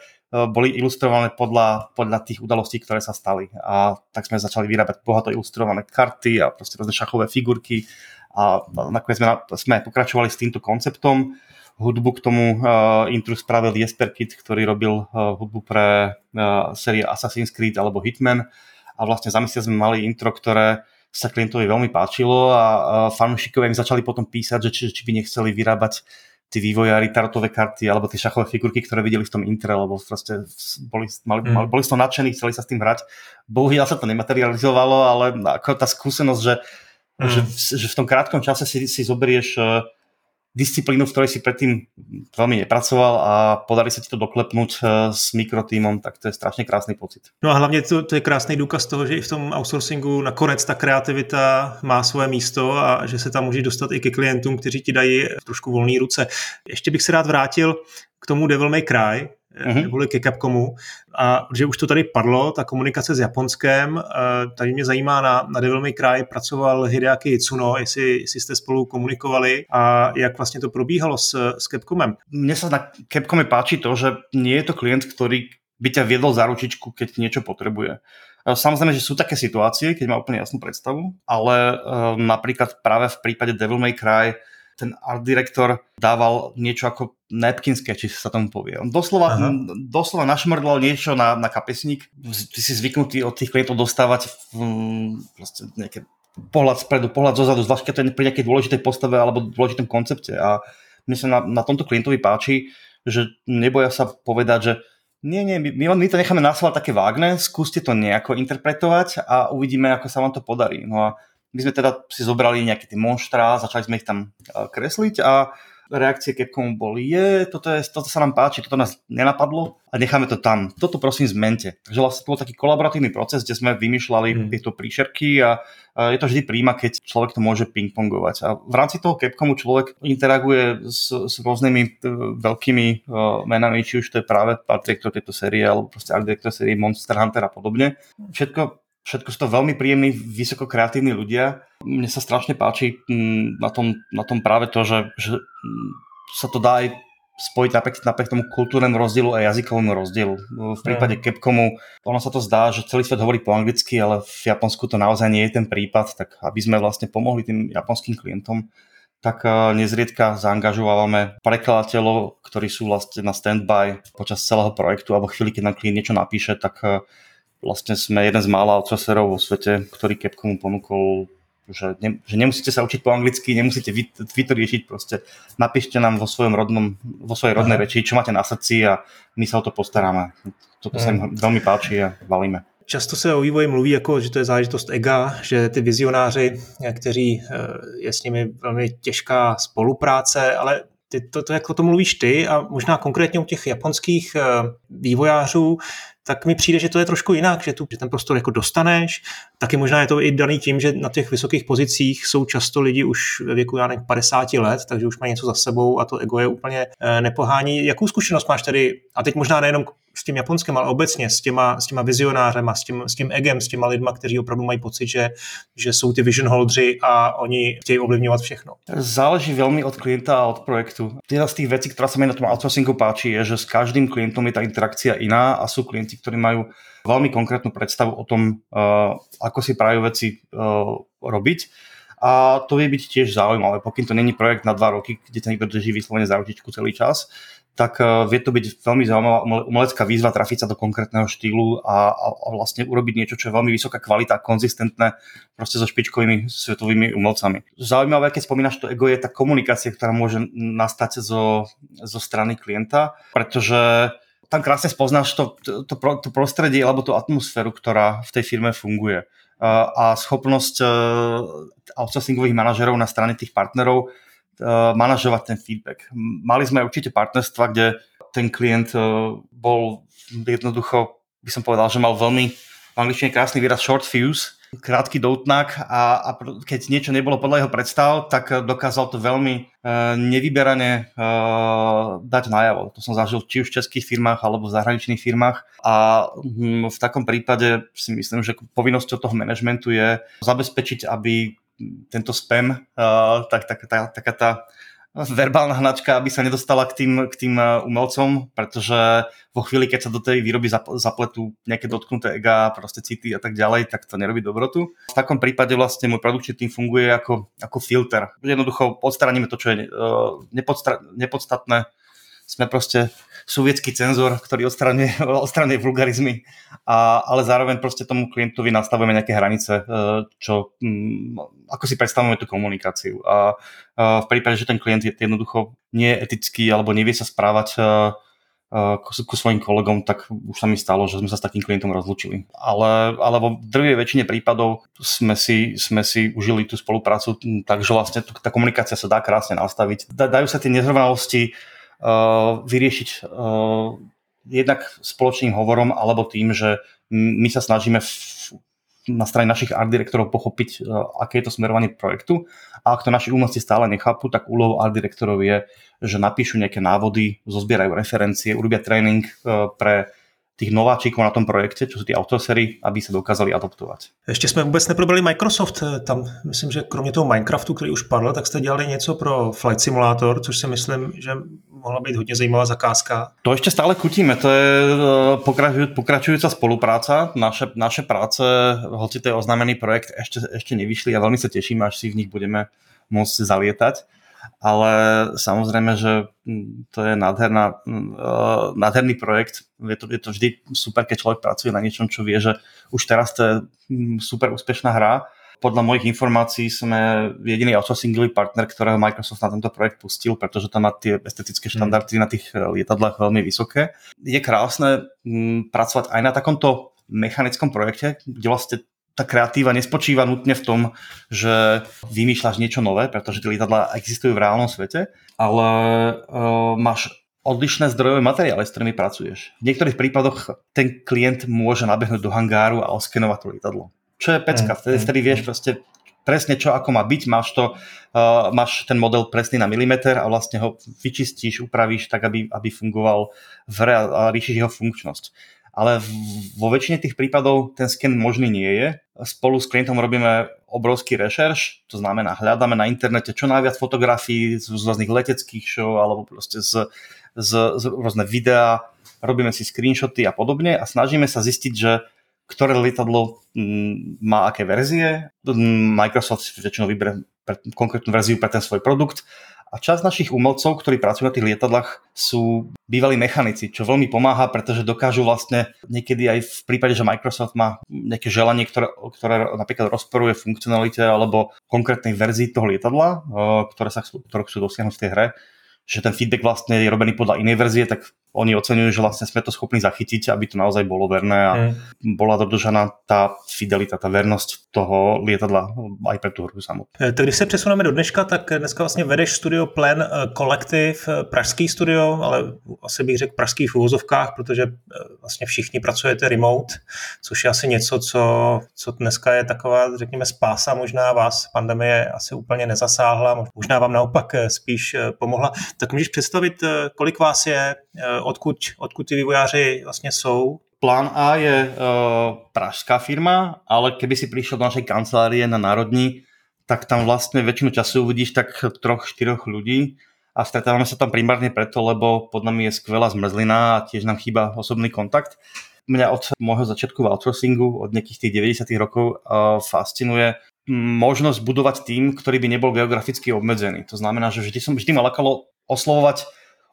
boli ilustrované podľa, podľa tých udalostí, ktoré sa stali. A tak sme začali vyrábať bohato ilustrované karty a proste rôzne šachové figurky a nakoniec sme, sme pokračovali s týmto konceptom. Hudbu k tomu uh, intru spravil Jesper Kid, ktorý robil uh, hudbu pre uh, série Assassin's Creed alebo Hitman a vlastne za mesiac sme mali intro, ktoré sa klientovi veľmi páčilo a uh, fanúšikovia im začali potom písať, že či, či by nechceli vyrábať tí vývojári tarotové karty alebo tie šachové figurky, ktoré videli v tom intre, lebo proste boli, mali, mm. boli z toho nadšení, chceli sa s tým hrať. Bohužiaľ sa to nematerializovalo, ale ako tá skúsenosť, že Mm. Že, že v tom krátkom čase si, si zoberieš uh, disciplínu, v ktorej si predtým veľmi nepracoval a podarí sa ti to doklepnúť uh, s mikrotímom, tak to je strašně krásný pocit. No a hlavně to, to je krásný důkaz toho, že i v tom outsourcingu nakonec ta kreativita má svoje místo a že se tam může dostat i ke klientům, kteří ti dají trošku volné ruce. Ještě bych se rád vrátil k tomu Devil May Cry, mm-hmm. neboli ke Capcomu. A že už to tady padlo, ta komunikace s Japonskem, eh, tady mě zajímá, na, na Devil May Cry pracoval Hideaki Itsuno, jestli, jestli jste spolu komunikovali a jak vlastně to probíhalo s, s Capcomem. Mne sa na Capcome páči to, že nie je to klient, ktorý by ťa viedol za ručičku, keď niečo potrebuje. Eh, samozrejme, že sú také situácie, keď má úplne jasnú predstavu, ale napríklad práve v prípade Devil May Cry ten art director dával niečo ako napkin či sa tomu povie. On doslova, doslova našmrdlal niečo na, na kapesník. Ty si zvyknutý od tých klientov dostávať um, nejaké pohľad spredu, pohľad zozadu, zvlášť keď to je pri nejakej dôležitej postave alebo dôležitom koncepte. A mne sa na, na tomto klientovi páči, že neboja sa povedať, že nie, nie, my, my to necháme na také vágne, skúste to nejako interpretovať a uvidíme, ako sa vám to podarí. No a my sme teda si zobrali nejaké tie monštra, začali sme ich tam kresliť a reakcie Capcomu boli, je, toto, je, toto sa nám páči, toto nás nenapadlo a necháme to tam. Toto prosím zmente. Takže vlastne to bol taký kolaboratívny proces, kde sme vymýšľali mm. tieto príšerky a, a je to vždy príjma, keď človek to môže pingpongovať. A v rámci toho Capcomu človek interaguje s, s rôznymi t- veľkými uh, menami, či už to je práve art director tejto série, alebo proste art director série Monster Hunter a podobne. Všetko Všetko sú to veľmi príjemní, vysoko kreatívni ľudia. Mne sa strašne páči mm, na tom, na tom práve to, že, že mm, sa to dá aj spojiť napriek, napriek tomu kultúrnemu rozdielu a jazykovému rozdielu. V prípade mm. Capcomu ono sa to zdá, že celý svet hovorí po anglicky, ale v Japonsku to naozaj nie je ten prípad, tak aby sme vlastne pomohli tým japonským klientom, tak eh, nezriedka zaangažovávame prekladateľov, ktorí sú vlastne na standby počas celého projektu, alebo chvíli, keď nám klient niečo napíše, tak eh, vlastne sme jeden z mála outsourcerov vo svete, ktorý Capcomu ponúkol že, ne, že nemusíte sa učiť po anglicky, nemusíte to riešiť, proste napíšte nám vo, svojom rodnom, vo svojej rodnej Aha. reči, čo máte na srdci a my sa o to postaráme. Toto Aha. sa im veľmi páči a valíme. Často se o vývoji mluví jako, že to je záležitost ega, že ty vizionáři, kteří eh, je s nimi velmi těžká spolupráce, ale ty, to, to, jak o tom mluvíš ty a možná konkrétně u těch japonských eh, vývojářů, tak mi přijde, že to je trošku jinak, že, tu, že ten prostor jako dostaneš. Taky možná je to i daný tím, že na těch vysokých pozicích jsou často lidi už ve věku, já nevím, 50 let, takže už mají něco za sebou a to ego je úplně eh, nepohání. Jakou zkušenost máš tady, a teď možná nejenom s tím Japonskem, ale obecně s těma, s těma vizionářema, s tím, s tím egem, s těma lidma, kteří opravdu mají pocit, že, že jsou ty vision holdři a oni chtějí ovlivňovat všechno. Záleží veľmi od klienta a od projektu. Jedna z tých vecí, ktorá sa mi na tom outsourcingu páči, je, že s každým klientom je tá interakcia iná a sú klienti, ktorí majú veľmi konkrétnu predstavu o tom, uh, ako si prajú veci uh, robiť. A to vie byť tiež zaujímavé, pokým to není projekt na dva roky, kde sa niekto drží vyslovene za ručičku celý čas, tak uh, vie to byť veľmi zaujímavá umelecká výzva trafiť sa do konkrétneho štýlu a, a, a vlastne urobiť niečo, čo je veľmi vysoká kvalita, konzistentné proste so špičkovými svetovými umelcami. Zaujímavé, keď spomínaš to ego, je tá komunikácia, ktorá môže nastať zo, zo strany klienta, pretože tam krásne spoznáš to, to, to, prostredie alebo tú atmosféru, ktorá v tej firme funguje. A schopnosť outsourcingových manažerov na strane tých partnerov manažovať ten feedback. Mali sme určite partnerstva, kde ten klient bol jednoducho, by som povedal, že mal veľmi v angličtine krásny výraz short fuse, krátky doutnak a, a keď niečo nebolo podľa jeho predstav, tak dokázal to veľmi uh, nevyberane uh, dať najavo. To som zažil či už v českých firmách alebo v zahraničných firmách a hm, v takom prípade si myslím, že povinnosťou toho manažmentu je zabezpečiť, aby tento spam, uh, tak, tak, tak, taká tá verbálna hnačka, aby sa nedostala k tým, k tým eh, umelcom, pretože vo chvíli, keď sa do tej výroby zapletú nejaké dotknuté ega, proste city a tak ďalej, tak to nerobí dobrotu. V takom prípade vlastne môj produkčný tým funguje ako, ako filter. Jednoducho odstraníme to, čo je uh, nepodstatné. Sme proste sovietský cenzor, ktorý odstraňuje, [LAUGHS] odstraňuje vulgarizmy, a, ale zároveň proste tomu klientovi nastavujeme nejaké hranice, čo, mm, ako si predstavujeme tú komunikáciu. A, a v prípade, že ten klient je jednoducho nie je etický alebo nevie sa správať ku, svojim kolegom, tak už sa mi stalo, že sme sa s takým klientom rozlučili. Ale, ale vo drvej väčšine prípadov sme si, sme si užili tú spoluprácu, takže vlastne tá komunikácia sa dá krásne nastaviť. Dajú sa tie nezrovnalosti uh, vyriešiť uh, jednak spoločným hovorom alebo tým, že my sa snažíme na strane našich art direktorov pochopiť, uh, aké je to smerovanie projektu. A ak to naši umelci stále nechápu, tak úlohou art direktorov je, že napíšu nejaké návody, zozbierajú referencie, urobia tréning uh, pre tých nováčikov na tom projekte, čo sú tí autosery, aby sa dokázali adoptovať. Ještě jsme vůbec neprobrali Microsoft. Tam myslím, že kromě toho Minecraftu, který už padl, tak jste dělali něco pro Flight Simulator, což si myslím, že mohla být hodně zajímavá zakázka. To ešte stále kutíme, to je e, pokračujúca spolupráca. Naše, naše práce, hoci to je oznámený projekt, ešte, ešte nevyšli a veľmi sa teším, až si v nich budeme môcť zalietať ale samozrejme, že mm, to je nádherná, mm, eh, nádherný projekt. Je to, je to vždy super, keď človek pracuje na niečom, čo vie, že už teraz to je mm, super úspešná hra. Podľa mojich informácií sme jediný outsourcingový partner, ktorého Microsoft na tento projekt pustil, pretože tam má tie estetické štandardy na tých eh, lietadlách veľmi vysoké. Je krásne pracovať aj na takomto mechanickom projekte, kde vlastne tá kreatíva nespočíva nutne v tom, že vymýšľaš niečo nové, pretože tie lietadla existujú v reálnom svete, ale uh, máš odlišné zdrojové materiály, s ktorými pracuješ. V niektorých prípadoch ten klient môže nabehnúť do hangáru a oskenovať to lietadlo. Čo je pecka, vtedy, vtedy vieš proste presne čo ako má byť, máš, to, uh, máš ten model presný na milimeter a vlastne ho vyčistíš, upravíš tak, aby, aby fungoval v hre a ríšiš jeho funkčnosť ale vo väčšine tých prípadov ten sken možný nie je. Spolu s klientom robíme obrovský rešerš, to znamená hľadáme na internete čo najviac fotografií z, rôznych leteckých show alebo proste z, z, z rôzne videá, robíme si screenshoty a podobne a snažíme sa zistiť, že ktoré lietadlo mm, má aké verzie. Microsoft väčšinou vyberie konkrétnu verziu pre ten svoj produkt a časť našich umelcov, ktorí pracujú na tých lietadlách, sú bývalí mechanici, čo veľmi pomáha, pretože dokážu vlastne niekedy aj v prípade, že Microsoft má nejaké želanie, ktoré, ktoré napríklad rozporuje funkcionalite alebo konkrétnej verzii toho lietadla, ktoré sa chcú, ktoré chcú dosiahnuť v tej hre, že ten feedback vlastne je robený podľa inej verzie, tak oni oceňujú, že vlastne sme to schopní zachytiť, aby to naozaj bolo verné a mm. bola dodržaná tá fidelita, tá vernosť toho lietadla aj pre tú hru samotnou. E, tak když se přesuneme do dneška, tak dneska vlastně vedeš studio Plen kolektiv, e, pražský studio, ale asi bych řekl pražský v úvozovkách, protože e, vlastně všichni pracujete remote, což je asi něco, co, co dneska je taková, řekněme, spása možná vás. Pandemie asi úplně nezasáhla, možná vám naopak spíš pomohla. Tak můžeš představit, kolik vás je, odkud, odkud ty vývojáři vlastně jsou? Plán A je uh, pražská firma, ale keby si prišiel do našej kancelárie na Národní, tak tam vlastne väčšinu času uvidíš tak troch, štyroch ľudí a stretávame sa tam primárne preto, lebo pod nami je skvelá zmrzlina a tiež nám chýba osobný kontakt. Mňa od môjho začiatku v outsourcingu, od nejakých tých 90 rokov uh, fascinuje možnosť budovať tým, ktorý by nebol geograficky obmedzený. To znamená, že vždy som vždy ma lakalo oslovovať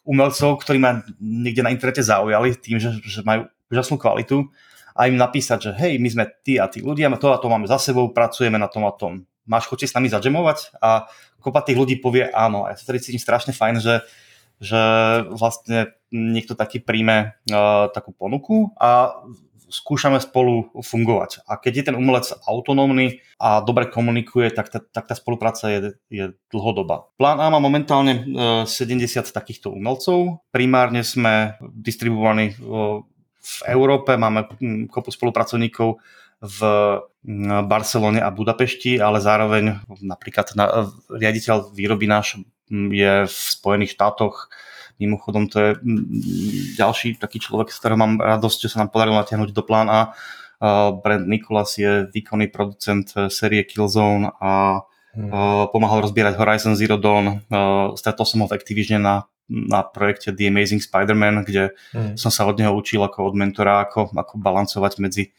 umelcov, ktorí ma niekde na internete zaujali tým, že, že majú úžasnú kvalitu a im napísať, že hej, my sme tí a tí ľudia, to a to máme za sebou, pracujeme na tom a tom. Máš chuť s nami zadžemovať? A kopa tých ľudí povie áno. A ja sa tedy cítim strašne fajn, že, že vlastne niekto taký príjme uh, takú ponuku a skúšame spolu fungovať. A keď je ten umelec autonómny a dobre komunikuje, tak tá, tak tá spolupráca je, je dlhodobá. Plán A má momentálne 70 e, takýchto umelcov. Primárne sme distribuovaní v Európe, máme kopu spolupracovníkov v Barcelone a Budapešti, ale zároveň napríklad na, riaditeľ výroby náš je v Spojených štátoch, Mimochodom, to je mm, ďalší taký človek, z ktorého mám radosť, že sa nám podarilo natiahnuť do plán A. Brand Nicholas je výkonný producent e, série Killzone a hmm. pomáhal rozbierať Horizon Zero Dawn. Stretol som ho v Activisione na na projekte The Amazing Spider-Man, kde hmm. som sa od neho učil ako od mentora, ako, ako balancovať medzi,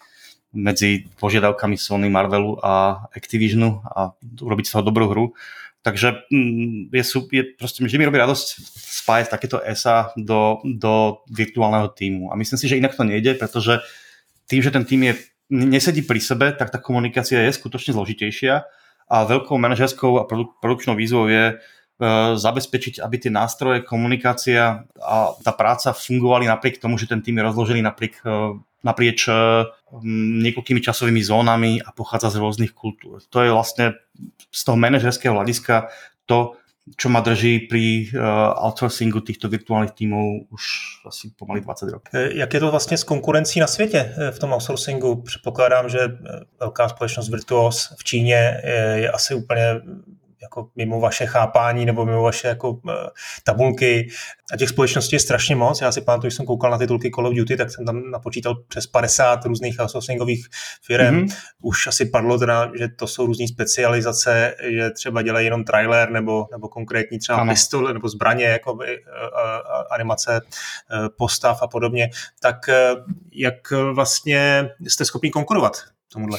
medzi požiadavkami Sony, Marvelu a Activisionu a urobiť z toho dobrú hru. Takže mm, je, je proste, vždy mi robí radosť spájať takéto ESA do, do virtuálneho týmu. A myslím si, že inak to nejde, pretože tým, že ten tým je, nesedí pri sebe, tak tá komunikácia je skutočne zložitejšia a veľkou manažerskou a produk- produkčnou výzvou je uh, zabezpečiť, aby tie nástroje, komunikácia a tá práca fungovali napriek tomu, že ten tým je rozložený napriek uh, naprieč uh, niekoľkými časovými zónami a pochádza z rôznych kultúr. To je vlastne z toho manažerského hľadiska to, čo ma drží pri uh, outsourcingu týchto virtuálnych tímov už asi pomaly 20 rokov. E, jak je to vlastně s konkurencí na světě v tom outsourcingu? Předpokládám, že velká společnost Virtuos v Číně je, je asi úplně jako mimo vaše chápání nebo mimo vaše jako eh, tabulky. A těch společností je strašně moc. Já si pamatuju, když jsem koukal na titulky Call of Duty, tak jsem tam napočítal přes 50 různých outsourcingových firm. Mm-hmm. Už asi padlo teda, že to jsou různé specializace, že třeba dělají jenom trailer nebo, nebo konkrétní třeba ano. pistole nebo zbraně, jako eh, eh, animace postav a podobně. Tak jak vlastně jste schopni konkurovat tomuhle?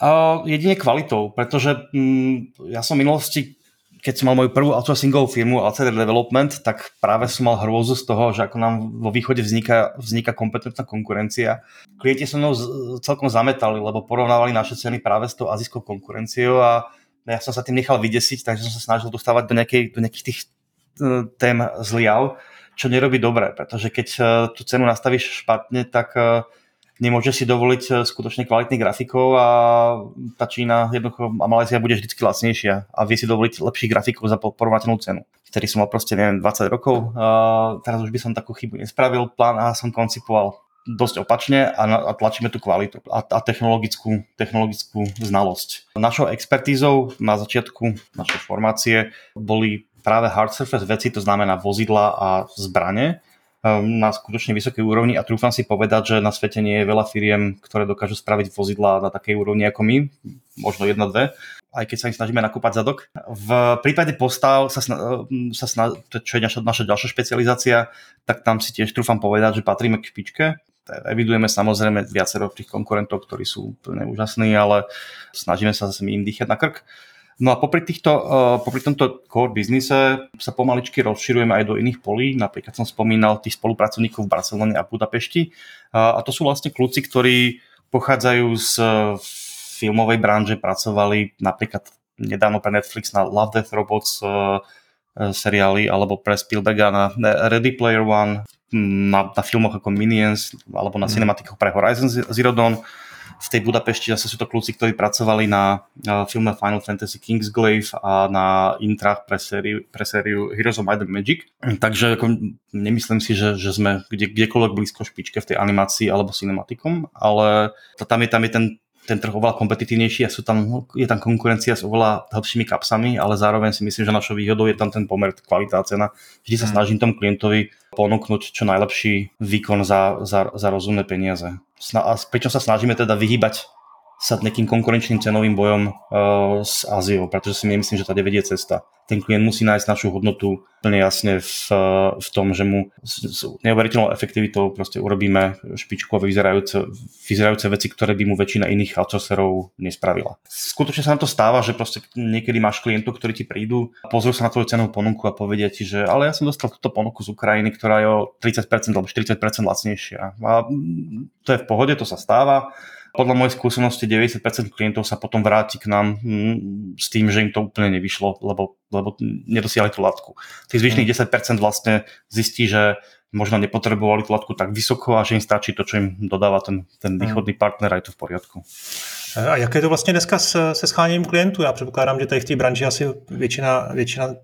Uh, jedine kvalitou, pretože mm, ja som v minulosti, keď som mal moju prvú outsourcingovú firmu Outsider Development, tak práve som mal hrôzu z toho, že ako nám vo východe vzniká, vzniká kompetentná konkurencia. Klienti so mnou celkom zametali, lebo porovnávali naše ceny práve s tou azijskou konkurenciou a ja som sa tým nechal vydesiť, takže som sa snažil dostávať do, nejakej, do nejakých tých uh, tém zliav, čo nerobí dobre, pretože keď uh, tú cenu nastavíš špatne, tak uh, nemôže si dovoliť eh, skutočne kvalitných grafikov a tá Čína jednoducho a Malézia bude vždy lacnejšia a vie si dovoliť lepších grafikov za porovnateľnú cenu. Vtedy som mal proste, neviem, 20 rokov, a teraz už by som takú chybu nespravil, plán A som koncipoval dosť opačne a, a tlačíme tú kvalitu a, a technologickú, technologickú znalosť. Našou expertízou na začiatku našej formácie boli práve hard surface veci, to znamená vozidla a zbrane, Ehm, na skutočne vysokej úrovni a trúfam si povedať, že na svete nie je veľa firiem, ktoré dokážu spraviť vozidla na takej úrovni ako my, možno jedna, dve, aj keď sa im snažíme nakúpať zadok. V prípade postav, sa, sna- ehm, sa sna- čo je naša, naša ďalšia špecializácia, tak tam si tiež trúfam povedať, že patríme k špičke. Evidujeme samozrejme viacero tých konkurentov, ktorí sú úplne úžasní, ale snažíme sa zase im dýchať na krk. No a popri, týchto, uh, popri tomto core biznise sa pomaličky rozširujeme aj do iných polí. Napríklad som spomínal tých spolupracovníkov v Barcelone a Budapešti. Uh, a to sú vlastne kľúci, ktorí pochádzajú z filmovej branže, pracovali napríklad nedávno pre Netflix na Love Death Robots seriály alebo pre Spielberga na Ready Player One. na, na filmoch ako Minions alebo na mm. cinematikoch pre Horizon Zero Dawn. V tej Budapešti zase sú to kľúci, ktorí pracovali na filme Final Fantasy Kingsglaive a na intrách pre sériu, pre sériu Heroes of Might and Magic. Takže ako, nemyslím si, že, že sme kde, kdekoľvek blízko špičke v tej animácii alebo cinematikom, ale tam je, tam je ten ten trh oveľa kompetitívnejší a sú tam, je tam konkurencia s oveľa hĺbšími kapsami, ale zároveň si myslím, že našou výhodou je tam ten pomer kvalita a cena. Vždy sa mm. snažím tomu klientovi ponúknuť čo najlepší výkon za, za, za rozumné peniaze. A pričom sa snažíme teda vyhýbať sa nejakým konkurenčným cenovým bojom uh, s Áziou, pretože si nemyslím, že tady vedie cesta. Ten klient musí nájsť našu hodnotu plne jasne v, v tom, že mu s, s neuveriteľnou efektivitou proste urobíme špičkové vyzerajúce, vyzerajúce veci, ktoré by mu väčšina iných outsourcerov nespravila. Skutočne sa nám to stáva, že proste niekedy máš klientov, ktorí ti prídu, pozrú sa na tvoju cenovú ponuku a povedia ti, že ale ja som dostal túto ponuku z Ukrajiny, ktorá je o 30% alebo 40% lacnejšia. A to je v pohode, to sa stáva podľa mojej skúsenosti 90% klientov sa potom vráti k nám hm, s tým, že im to úplne nevyšlo, lebo, lebo nedosiahli tú latku. Tých zvyšných 10% mm. vlastne zistí, že možno nepotrebovali tú latku tak vysoko a že im stačí to, čo im dodáva ten, ten mm. východný partner a je to v poriadku. A jak je to vlastně dneska se, scháněním klientů? Já předpokládám, že tady v té branži asi většina, většina uh,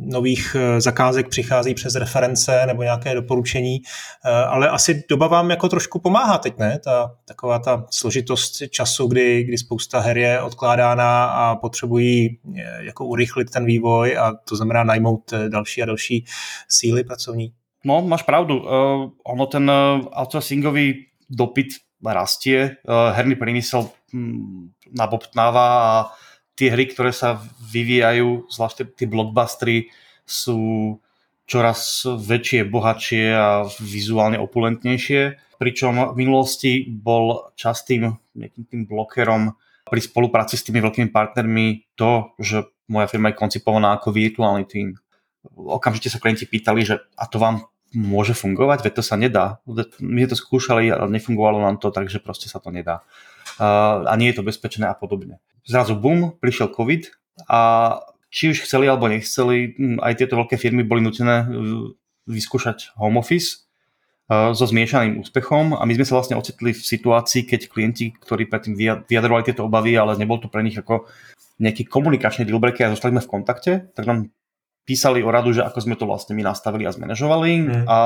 nových uh, zakázek přichází přes reference nebo nějaké doporučení, uh, ale asi doba vám jako trošku pomáhá teď, ne? Ta, taková ta složitost času, kdy, kdy spousta her je odkládána a potřebují jako urychlit ten vývoj a to znamená najmout další a další síly pracovní. No, máš pravdu. Uh, ono ten uh, outsourcingový dopyt rastie. Uh, herný priemysel hm, nabobtnáva a tie hry, ktoré sa vyvíjajú, zvlášť tie blockbustery, sú čoraz väčšie, bohatšie a vizuálne opulentnejšie. Pričom v minulosti bol častým nejakým tým blokerom pri spolupráci s tými veľkými partnermi to, že moja firma je koncipovaná ako virtuálny tým. Okamžite sa klienti pýtali, že a to vám môže fungovať, veď to sa nedá. My sme to skúšali a nefungovalo nám to, takže proste sa to nedá. A nie je to bezpečné a podobne. Zrazu bum, prišiel COVID a či už chceli alebo nechceli, aj tieto veľké firmy boli nutené vyskúšať home office so zmiešaným úspechom a my sme sa vlastne ocitli v situácii, keď klienti, ktorí predtým vyjadrovali tieto obavy, ale nebol to pre nich ako nejaký komunikačný dealbreaker a zostali sme v kontakte, tak nám písali o radu, že ako sme to vlastne my nastavili a zmanéžovali mm. a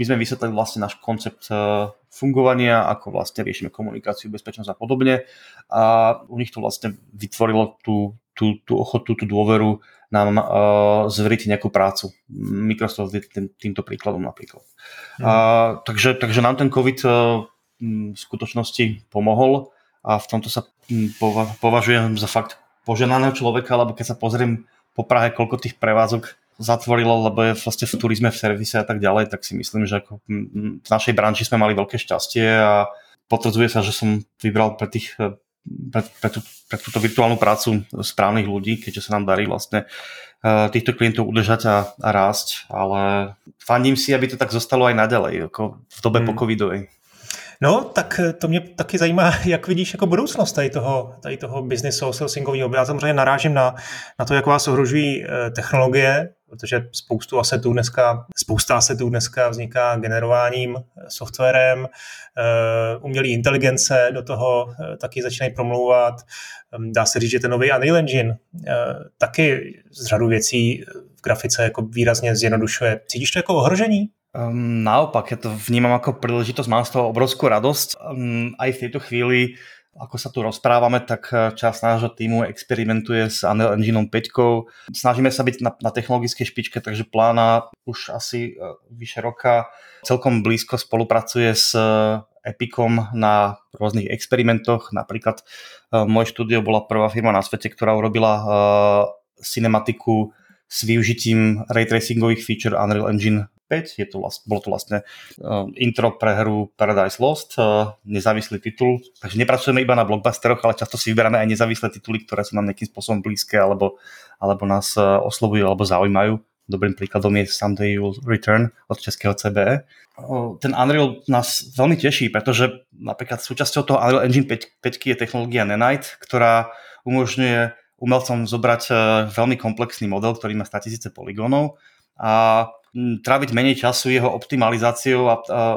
my sme vysvetlili vlastne náš koncept e, fungovania, ako vlastne riešime komunikáciu, bezpečnosť a podobne a u nich to vlastne vytvorilo tú, tú, tú ochotu, tú dôveru nám uh, zveriť nejakú prácu. Microsoft je tým, týmto príkladom napríklad. Mm. A, takže, takže nám ten COVID uh, v skutočnosti pomohol a v tomto sa považujem za fakt poženaného človeka, lebo keď sa pozriem po Prahe, koľko tých prevádzok zatvorilo, lebo je vlastne v turizme, v servise a tak ďalej, tak si myslím, že ako v našej branži sme mali veľké šťastie a potvrdzuje sa, že som vybral pre, tých, pre, pre, tú, pre túto virtuálnu prácu správnych ľudí, keďže sa nám darí vlastne e, týchto klientov udržať a, a rásť, ale fandím si, aby to tak zostalo aj naďalej, ako v dobe hmm. po covidovej. No, tak eh, to mě taky zajímá, [LAUGHS] jak vidíš jako budoucnost tady toho, tady toho businessu outsourcingového. Já samozřejmě narážím na, na to, jak vás ohrožují eh, technologie, protože spoustu asetů dneska, spousta asetů dneska vzniká generováním, eh, softwarem, umělý inteligence do toho taky začínají promlouvat. Ehm, dá se říct, že ten nový Unreal Engine taky z řadu věcí v grafice jako výrazně zjednodušuje. Cítíš to jako ohrožení? Um, naopak, ja to vnímam ako príležitosť, mám z toho obrovskú radosť. Um, aj v tejto chvíli, ako sa tu rozprávame, tak eh, čas nášho týmu experimentuje s Unreal Engine 5. Snažíme sa byť na, na technologickej špičke, takže plána už asi uh, vyše roka celkom blízko spolupracuje s uh, Epicom na rôznych experimentoch. Napríklad moje štúdio bola prvá firma na svete, ktorá urobila uh, cinematiku s využitím ray tracingových feature Unreal Engine 5. Je to vlastne, bolo to vlastne uh, intro pre hru Paradise Lost, uh, nezávislý titul. Takže nepracujeme iba na blockbusteroch, ale často si vyberáme aj nezávislé tituly, ktoré sú nám nejakým spôsobom blízke alebo, alebo nás uh, oslovujú alebo zaujímajú. Dobrým príkladom je Someday You'll Return od českého CBE. Ten Unreal nás veľmi teší, pretože napríklad súčasťou toho Unreal Engine 5, 5 je technológia Nanite, ktorá umožňuje umelcom zobrať veľmi komplexný model, ktorý má 100 000 poligónov a tráviť menej času jeho optimalizáciou,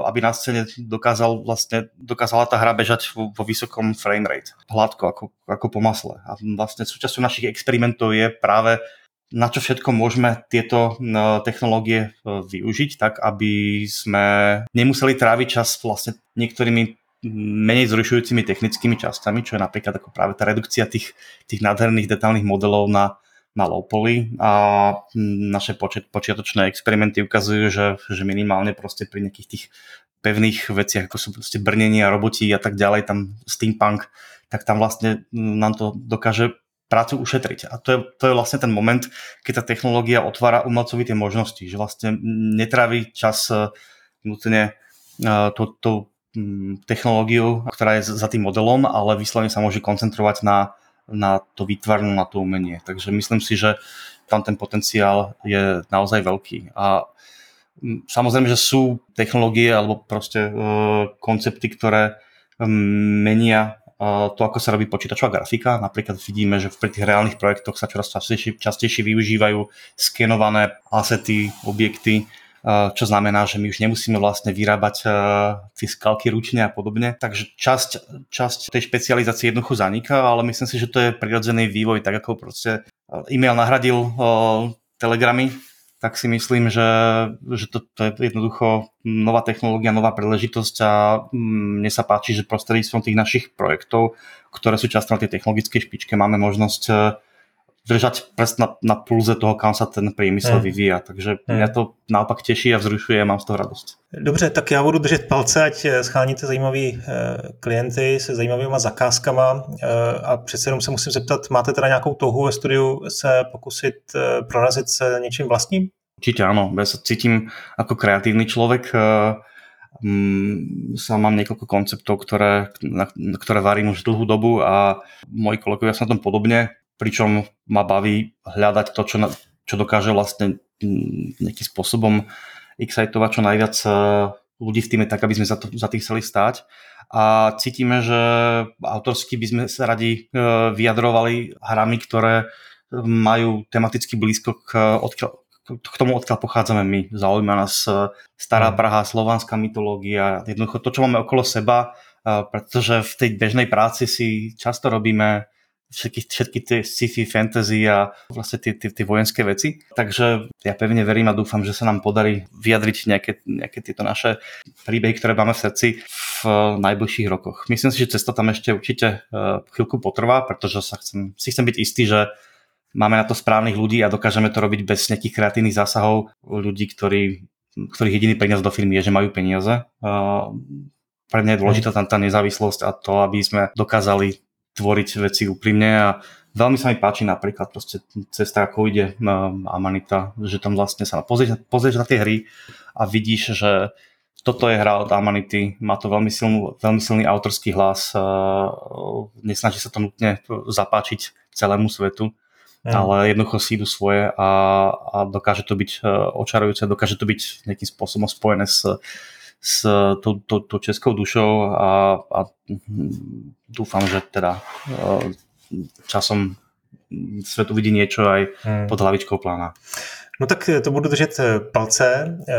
aby na scéne dokázal vlastne, dokázala tá hra bežať vo, vysokom frame rate, hladko, ako, ako po masle. A vlastne súčasťou našich experimentov je práve na čo všetko môžeme tieto no, technológie e, využiť, tak aby sme nemuseli tráviť čas vlastne niektorými menej zrušujúcimi technickými časťami, čo je napríklad ako práve tá redukcia tých, tých nádherných detailných modelov na, na low poly a naše počet, počiatočné experimenty ukazujú, že, že minimálne proste pri nejakých tých pevných veciach, ako sú proste brnenia, roboti a tak ďalej, tam steampunk, tak tam vlastne nám to dokáže prácu ušetriť. A to je, to je vlastne ten moment, keď tá technológia otvára umelcovi tie možnosti, že vlastne netrávi čas e, nutne tou, tou technológiou, ktorá je za tým modelom, ale vyslovene sa môže koncentrovať na, na to výtvarnú, na to umenie. Takže myslím si, že tam ten potenciál je naozaj veľký. A samozrejme, že sú technológie alebo proste e, koncepty, ktoré menia to, ako sa robí počítačová grafika. Napríklad vidíme, že pri tých reálnych projektoch sa čoraz častejšie, častejšie využívajú skenované asety, objekty, čo znamená, že my už nemusíme vlastne vyrábať tie skalky ručne a podobne. Takže časť, časť tej špecializácie jednoducho zaniká, ale myslím si, že to je prirodzený vývoj, tak ako proste e-mail nahradil telegramy tak si myslím, že, že to, to je jednoducho nová technológia, nová príležitosť a mm, mne sa páči, že prostredníctvom tých našich projektov, ktoré sú často na tej technologickej špičke, máme možnosť e, držať prst na, na pulze toho, kam sa ten priemysel mm. vyvíja. Takže mm. mňa to naopak teší a vzrušuje a mám z toho radosť. Dobře, tak já budu držet palce, ať e, scháníte zajímavý e, klienty se zajímavýma zakázkama a přece jenom se musím zeptat, máte teda nějakou touhu ve studiu se pokusit prorazit se něčím vlastním? Určite áno, ja sa cítim ako kreatívny človek. Mm, Sám mám niekoľko konceptov, ktoré, na, ktoré varím už dlhú dobu a moji kolegovia sú na tom podobne, pričom ma baví hľadať to, čo, na, čo dokáže vlastne mm, nejakým spôsobom excitovať čo najviac e, ľudí v týme tak, aby sme za, to, za tých chceli stáť. A cítime, že autorsky by sme sa radi e, vyjadrovali hrami, ktoré majú tematicky blízko k, odkiaľ, k tomu, odkiaľ pochádzame my. Zaujíma nás stará Praha, slovanská mytológia, jednoducho to, čo máme okolo seba, pretože v tej bežnej práci si často robíme všetky, všetky tie sci-fi, fantasy a vlastne tie, tie, tie vojenské veci. Takže ja pevne verím a dúfam, že sa nám podarí vyjadriť nejaké, nejaké tieto naše príbehy, ktoré máme v srdci v najbližších rokoch. Myslím si, že cesta tam ešte určite e, chvíľku potrvá, pretože sa chcem, si chcem byť istý, že máme na to správnych ľudí a dokážeme to robiť bez nejakých kreatívnych zásahov ľudí, ktorí, ktorých jediný peniaz do firmy je, že majú peniaze. Pre mňa je dôležitá tam tá nezávislosť a to, aby sme dokázali tvoriť veci úprimne a veľmi sa mi páči napríklad proste cesta, ako ide Amanita, že tam vlastne sa pozrieš, pozrieš na tie hry a vidíš, že toto je hra od Amanity, má to veľmi, silnú, veľmi silný autorský hlas, nesnaží sa to nutne zapáčiť celému svetu mm. ale jednoducho si idú svoje a, a dokáže to byť e, očarujúce, dokáže to byť nejakým spôsobom spojené s, s tou, tou, tou českou dušou a, a dúfam, že teda e, časom svet uvidí niečo aj mm. pod hlavičkou plána. No tak to budu držet palce. E,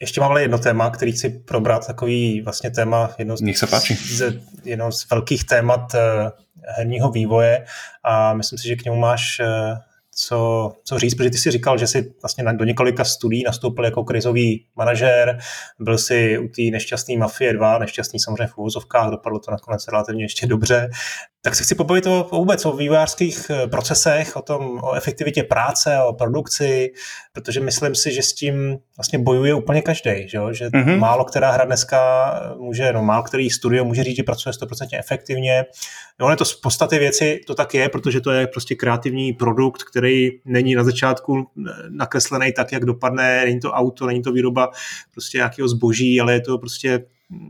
ještě mám ale jedno téma, který chci probrat, takový vlastně téma, jedno z, se páči. z, jedno z velkých témat herního vývoje a myslím si, že k němu máš co, co říct, protože ty si říkal, že jsi vlastně do několika studií nastoupil jako krizový manažer, byl si u té nešťastné Mafie 2, nešťastný samozřejmě v úvozovkách, dopadlo to nakonec relativně ještě dobře. Tak se chci pobavit o, o vůbec o vývojářských eh, procesech, o tom, o efektivitě práce, o produkci, protože myslím si, že s tím vlastně bojuje úplně každý, že, že mm-hmm. málo která hra dneska může, no málo který studio může říct, že pracuje 100% efektivně. No, ale to z podstaty věci to tak je, protože to je prostě kreativní produkt, který není na začátku nakreslený tak, jak dopadne, není to auto, není to výroba prostě nějakého zboží, ale je to prostě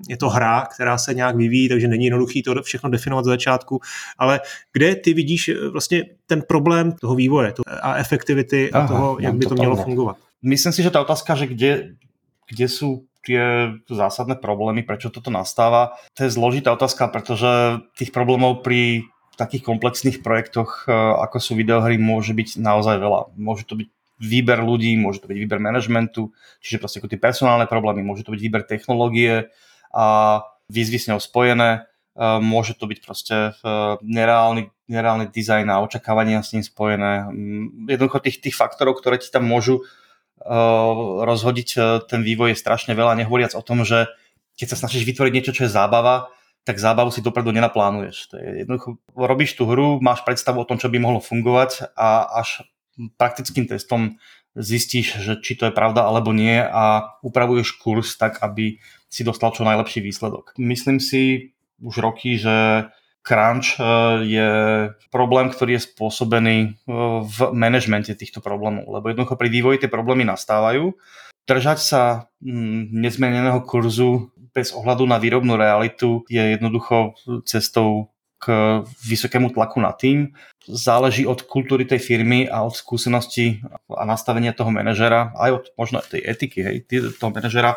je to hra, která se nějak vyvíjí, takže není jednoduchý to všechno definovat za začátku, ale kde ty vidíš eh, vlastně ten problém toho vývoje a efektivity a toho, jak by to mělo fungovat? Myslím si, že ta otázka, že kde, kde sú tie zásadné problémy, prečo toto nastáva, to je zložitá otázka, pretože tých problémov pri takých komplexných projektoch, eh, ako sú videohry, môže byť naozaj veľa. Môže to byť výber ľudí, môže to byť výber manažmentu, čiže proste ako tie personálne problémy, môže to byť výber technológie a výzvy s ňou spojené, môže to byť proste nereálny, nereálny dizajn a očakávania s ním spojené. Mm, jednoducho tých, tých faktorov, ktoré ti tam môžu rozhodiť ten vývoj je strašne veľa, nehovoriac o tom, že keď sa snažíš vytvoriť niečo, čo je zábava, tak zábavu si dopredu nenaplánuješ. To je jednoducho, robíš tú hru, máš predstavu o tom, čo by mohlo fungovať a až praktickým testom zistíš, že či to je pravda alebo nie a upravuješ kurz tak, aby si dostal čo najlepší výsledok. Myslím si už roky, že crunch e, je problém, ktorý je spôsobený e, v manažmente týchto problémov, lebo jednoducho pri vývoji tie problémy nastávajú. Držať sa mm, nezmeneného kurzu bez ohľadu na výrobnú realitu je jednoducho cestou k vysokému tlaku na tým. Záleží od kultúry tej firmy a od skúsenosti a nastavenia toho manažera, aj od možno tej etiky hej, toho manažera,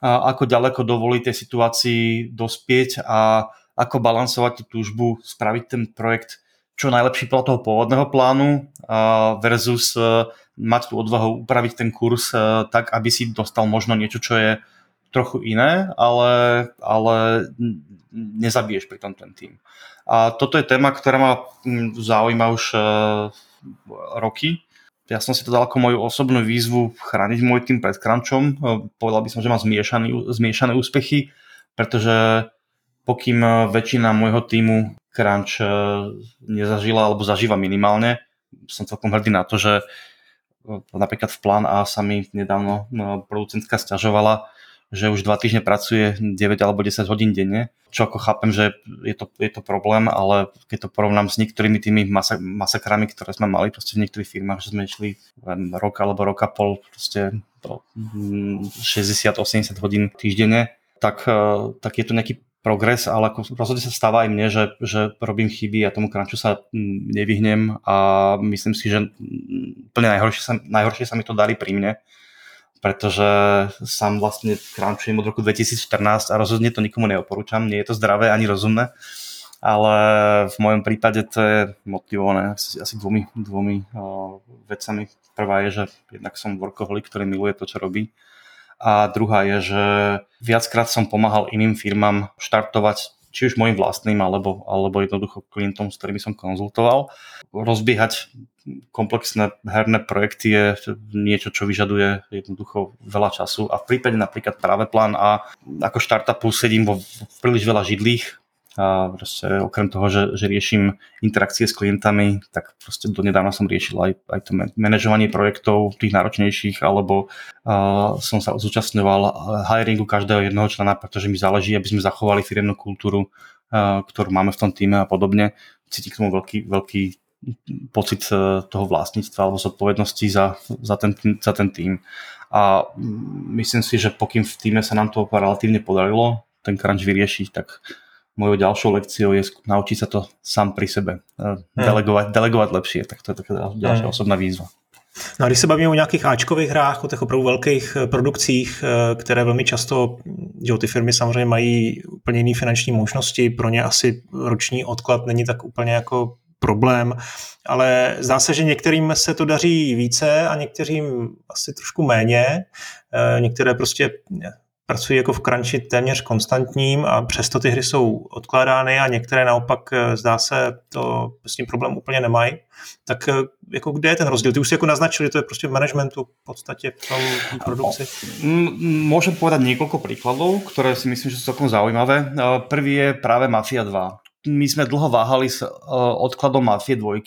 ako ďaleko dovolí tej situácii dospieť a ako balansovať tú túžbu, spraviť ten projekt čo najlepší podľa toho pôvodného plánu versus e, mať tú odvahu upraviť ten kurz e, tak, aby si dostal možno niečo, čo je trochu iné, ale, ale nezabiješ pri tom ten tým. A toto je téma, ktorá ma zaujíma už uh, roky. Ja som si to dal ako moju osobnú výzvu chrániť môj tým pred crunchom. Povedal by som, že zmiešaný, zmiešané úspechy, pretože pokým e, väčšina môjho týmu crunch uh, nezažila alebo zažíva minimálne, som celkom hrdý na to, že napríklad v plán A sa mi nedávno producentka stiažovala, že už dva týždne pracuje 9 alebo 10 hodín denne, čo ako chápem, že je to, je to problém, ale keď to porovnám s niektorými tými masa, masakrami, ktoré sme mali proste v niektorých firmách, že sme išli len rok alebo rok a pol proste 60-80 mm, hodín týždenne, tak, tak je to nejaký progres, ale ako rozhodne sa stáva aj mne, že, že robím chyby a tomu crunchu sa mm, nevyhnem a myslím si, že mm, úplne najhoršie sa, najhoršie sa mi to darí pri mne, pretože sám vlastne crunchujem od roku 2014 a rozhodne to nikomu neoporúčam, nie je to zdravé ani rozumné, ale v mojom prípade to je motivované asi, dvomi, dvomi uh, vecami. Prvá je, že jednak som workoholik, ktorý miluje to, čo robí a druhá je, že viackrát som pomáhal iným firmám štartovať či už môjim vlastným, alebo, alebo jednoducho klientom, s ktorými som konzultoval. Rozbiehať komplexné herné projekty je niečo, čo vyžaduje jednoducho veľa času a v prípade napríklad práve plán A ako startupu sedím vo príliš veľa židlých a proste okrem toho, že, že riešim interakcie s klientami, tak proste donedávna som riešil aj, aj to manažovanie projektov, tých náročnejších, alebo uh, som sa zúčastňoval hiringu každého jednoho člena, pretože mi záleží, aby sme zachovali firemnú kultúru, uh, ktorú máme v tom týme a podobne. Cíti k tomu veľký, veľký pocit uh, toho vlastníctva alebo zodpovednosti za, za, ten, za ten tým. A myslím si, že pokým v týme sa nám to relatívne podarilo, ten crunch vyriešiť, tak mojou ďalšou lekciou je naučiť sa to sám pri sebe. Eh, hm. Delegovať, delegovať lepšie, tak to je taká ďalšia hmm. osobná výzva. No a když se bavíme o nějakých Ačkových hrách, o těch opravdu velkých eh, produkcích, eh, které velmi často, že ty firmy samozřejmě mají úplně jiné finanční možnosti, pro ně asi roční odklad není tak úplně jako problém, ale zdá se, že některým se to daří více a některým asi trošku méně. Některé prostě pracují jako v crunchi téměř konstantním a přesto ty hry jsou odkládány a některé naopak eh, zdá se to s tím problém úplně nemají. Tak eh, jako kde je ten rozdíl? Ty už si jako naznačil, že to je prostě v managementu v podstatě v tom produkci. Môžem povedať niekoľko príkladov, ktoré si myslím, že sú celkom zaujímavé. Eh, prvý je práve Mafia 2 my sme dlho váhali s uh, odkladom Mafie 2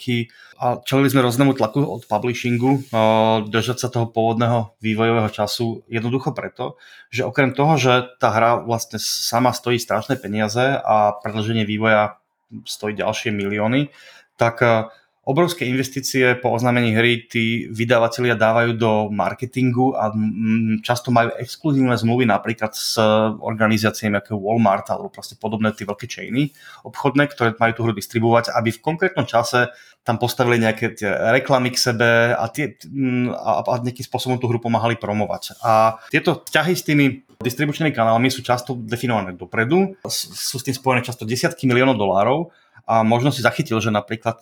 a čelili sme rôznemu tlaku od publishingu uh, držať sa toho pôvodného vývojového času jednoducho preto, že okrem toho, že tá hra vlastne sama stojí strašné peniaze a predlženie vývoja stojí ďalšie milióny, tak uh, obrovské investície po oznámení hry tí vydavatelia dávajú do marketingu a často majú exkluzívne zmluvy napríklad s organizáciami ako Walmart alebo proste podobné tie veľké chainy obchodné, ktoré majú tú hru distribuovať, aby v konkrétnom čase tam postavili nejaké tie reklamy k sebe a, tie, a, a nejakým spôsobom tú hru pomáhali promovať. A tieto ťahy s tými distribučnými kanálmi sú často definované dopredu, sú s tým spojené často desiatky miliónov dolárov a možno si zachytil, že napríklad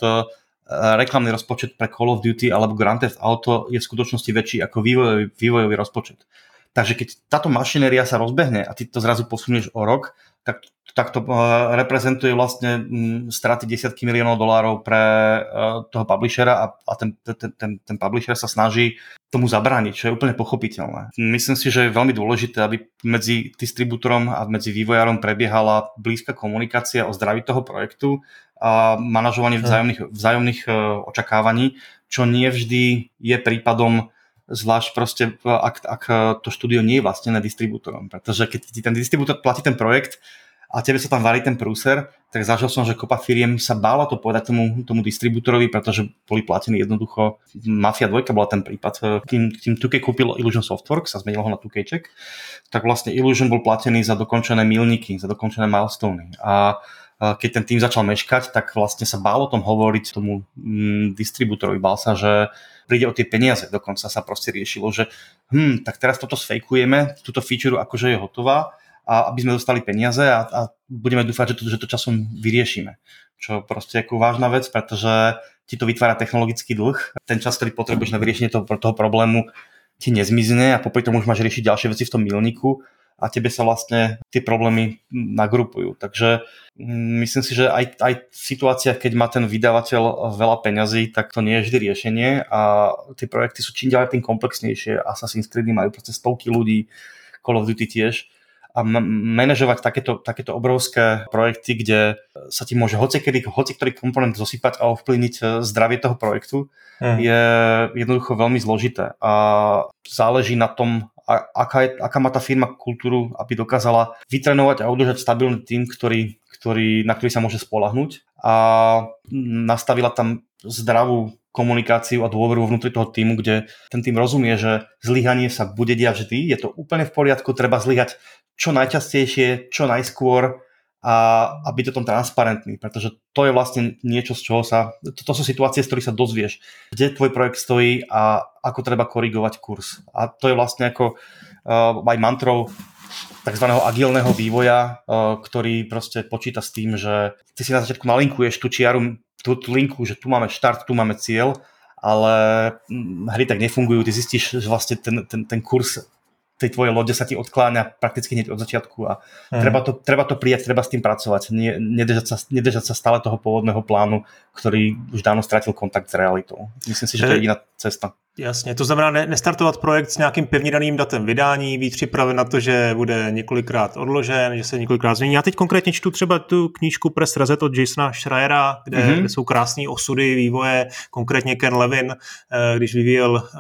reklamný rozpočet pre Call of Duty alebo Grand Theft Auto je v skutočnosti väčší ako vývojový, vývojový rozpočet. Takže keď táto mašinéria sa rozbehne a ty to zrazu posunieš o rok, tak, tak to uh, reprezentuje vlastne um, straty desiatky miliónov dolárov pre uh, toho publishera a, a ten, ten, ten, ten publisher sa snaží tomu zabrániť, čo je úplne pochopiteľné. Myslím si, že je veľmi dôležité, aby medzi distribútorom a medzi vývojárom prebiehala blízka komunikácia o zdraví toho projektu a manažovanie vzájomných, vzájomných uh, očakávaní, čo nie vždy je prípadom zvlášť proste, ak, ak to štúdio nie je vlastnené distribútorom. Pretože keď ti ten distribútor platí ten projekt a tebe sa tam varí ten prúser, tak zažil som, že kopa firiem sa bála to povedať tomu, tomu distribútorovi, pretože boli platení jednoducho. Mafia 2 bola ten prípad. Kým, kým 2K kúpil Illusion Softworks a zmenil ho na 2 tak vlastne Illusion bol platený za dokončené milníky, za dokončené milestony. A keď ten tým začal meškať, tak vlastne sa bál o tom hovoriť tomu mm, distribútorovi. Bál sa, že príde o tie peniaze. Dokonca sa proste riešilo, že hm, tak teraz toto sfejkujeme, túto feature akože je hotová a aby sme dostali peniaze a, a budeme dúfať, že to, že to časom vyriešime. Čo proste ako vážna vec, pretože ti to vytvára technologický dlh. Ten čas, ktorý potrebuješ na vyriešenie toho, toho problému, ti nezmizne a popri tom už máš riešiť ďalšie veci v tom milníku a tebe sa vlastne tie problémy nagrupujú. Takže mm, myslím si, že aj, aj v situáciách, keď má ten vydavateľ veľa peňazí, tak to nie je vždy riešenie a tie projekty sú čím ďalej tým komplexnejšie. Assassin's Creed majú proste stovky ľudí, Call of Duty tiež a manažovať takéto, takéto obrovské projekty, kde sa ti môže hocikedy, ktorý komponent zosypať a ovplyvniť e, zdravie toho projektu, hmm. je jednoducho veľmi zložité. A záleží na tom, aká, je, aká má tá firma kultúru, aby dokázala vytrenovať a udržať stabilný tým, ktorý, ktorý, na ktorý sa môže spolahnúť a nastavila tam zdravú komunikáciu a dôveru vnútri toho týmu, kde ten tým rozumie, že zlyhanie sa bude diať vždy, je to úplne v poriadku, treba zlyhať čo najčastejšie, čo najskôr a, a byť o tom transparentný, pretože to je vlastne niečo, z čoho sa, to, to sú situácie, z ktorých sa dozvieš, kde tvoj projekt stojí a ako treba korigovať kurz. A to je vlastne ako uh, aj mantrou tzv. agilného vývoja, uh, ktorý proste počíta s tým, že ty si na začiatku nalinkuješ tú čiaru, tú, tú linku, že tu máme štart, tu máme cieľ, ale hm, hry tak nefungujú, ty zistíš, že vlastne ten, ten, ten kurz tej tvojej lode sa ti odkláňa prakticky hneď od začiatku a mm. treba, to, treba to prijať, treba s tým pracovať, Nie, nedržať, sa, nedržať sa stále toho pôvodného plánu, ktorý už dávno stratil kontakt s realitou. Myslím si, že to je jediná cesta. Jasně, to znamená ne, nestartovat projekt s nějakým pevně daným datem vydání, být připraven na to, že bude několikrát odložen, že se několikrát změní. Já teď konkrétně čtu třeba tu knížku Press Reset od Jasona Schreiera, kde, mm-hmm. kde jsou krásné osudy vývoje, konkrétně Ken Levin, eh, když vyvíjel eh,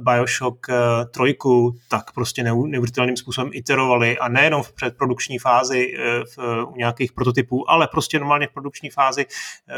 Bioshock eh, trojku, tak prostě neuvěřitelným způsobem iterovali a nejenom v předprodukční fázi v, u nějakých prototypů, ale prostě normálně v produkční fázi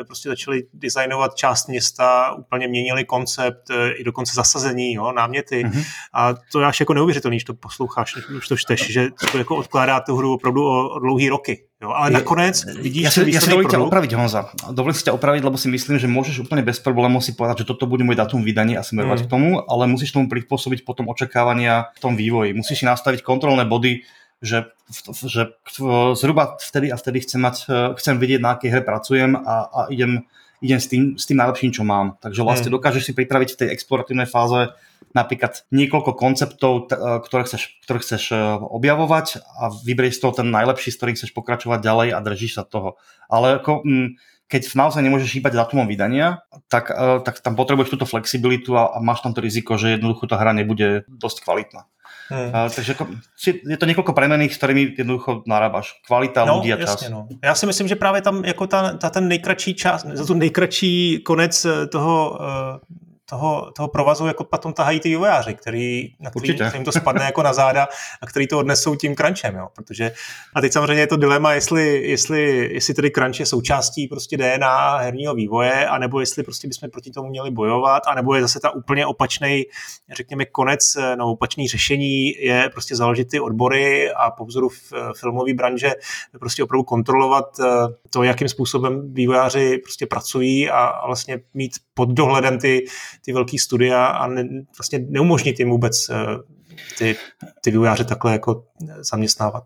prostě začali designovat část města, úplně měnili koncept, i dokonce zasazení, jo, náměty. Mm-hmm. A to je až jako neuvěřitelný, když to posloucháš, když to čteš, že to jako odkládá tu hru opravdu o, dlouhý roky. Jo, ale nakonec vidíš ja, ja si dovolím ťa opraviť, Honza. Dovolím si ťa opraviť, lebo si myslím, že môžeš úplne bez problémov si povedať, že toto bude môj datum vydania a smerovať mm. k tomu, ale musíš tomu prispôsobiť potom očakávania v tom vývoji. Musíš si nastaviť kontrolné body, že, že zhruba vtedy a vtedy chcem, mať, chcem vidieť, na akej hre pracujem a, a idem idem s tým, s tým najlepším, čo mám. Takže vlastne mm. dokážeš si pripraviť v tej exploratívnej fáze napríklad niekoľko konceptov, ktoré chceš, ktoré chceš e, objavovať a vybrieť z toho ten najlepší, s ktorým chceš pokračovať ďalej a držíš sa toho. Ale ako, keď naozaj nemôžeš hýbať datumom vydania, tak, e, tak tam potrebuješ túto flexibilitu a, a máš tam to riziko, že jednoducho tá hra nebude dosť kvalitná. Hmm. Uh, takže ako, je to několik premených, s kterými jednoducho narábaš. Kvalita no, ľudí a čas. Jasně, no. Já si myslím, že právě tam jako ta, ta ten nejkratší čas, za tu nejkratší konec eh, toho uh, toho, toho provazu jako potom tahají ty vývojáři, který, na který, kterým to spadne jako na záda a který to odnesou tím crunchem, jo, protože a teď samozřejmě je to dilema, jestli, jestli, jestli tedy crunch je součástí prostě DNA herního vývoje, anebo jestli prostě bychom proti tomu měli bojovat, anebo je zase ta úplně opačný, řekněme, konec, no opačný řešení je prostě založit ty odbory a po vzoru filmové branže prostě opravdu kontrolovat eh, to, jakým způsobem vývojáři prostě pracují a, a vlastně mít pod dohledem ty, ty velké studia a ne, vlastně neumožnit jim vůbec eh, ty, ty vývojáře takhle jako zaměstnávat.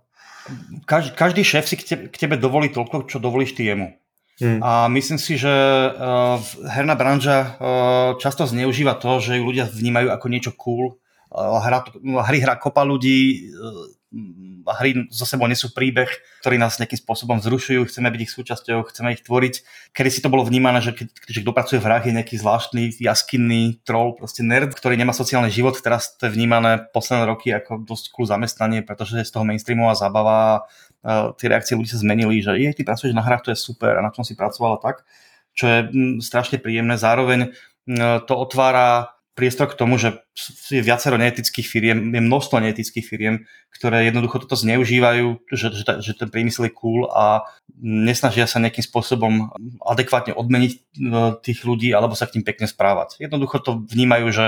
Každý, každý šéf si k tebe, k tebe dovolí toľko, čo dovolíš ty jemu. Hmm. A myslím si, že uh, herná branža uh, často zneužíva to, že ju ľudia vnímajú ako niečo cool. Uh, hra, hry hrá kopa ľudí, uh, hry zo sebou nesú príbeh, ktorý nás nejakým spôsobom vzrušujú, chceme byť ich súčasťou, chceme ich tvoriť. Kedy si to bolo vnímané, že keď, keď kto pracuje v hrách je nejaký zvláštny jaskinný troll, proste nerd, ktorý nemá sociálny život, teraz to je vnímané posledné roky ako dosť cool zamestnanie, pretože je z toho mainstreamová zábava, uh, tie reakcie ľudí sa zmenili, že je, ty pracuješ na hrách, to je super a na čom si pracovala tak, čo je m, strašne príjemné. Zároveň m, to otvára priestor k tomu, že je viacero neetických firiem, je množstvo neetických firiem, ktoré jednoducho toto zneužívajú, že, že, že ten priemysel je cool a nesnažia sa nejakým spôsobom adekvátne odmeniť e, tých ľudí alebo sa k tým pekne správať. Jednoducho to vnímajú, že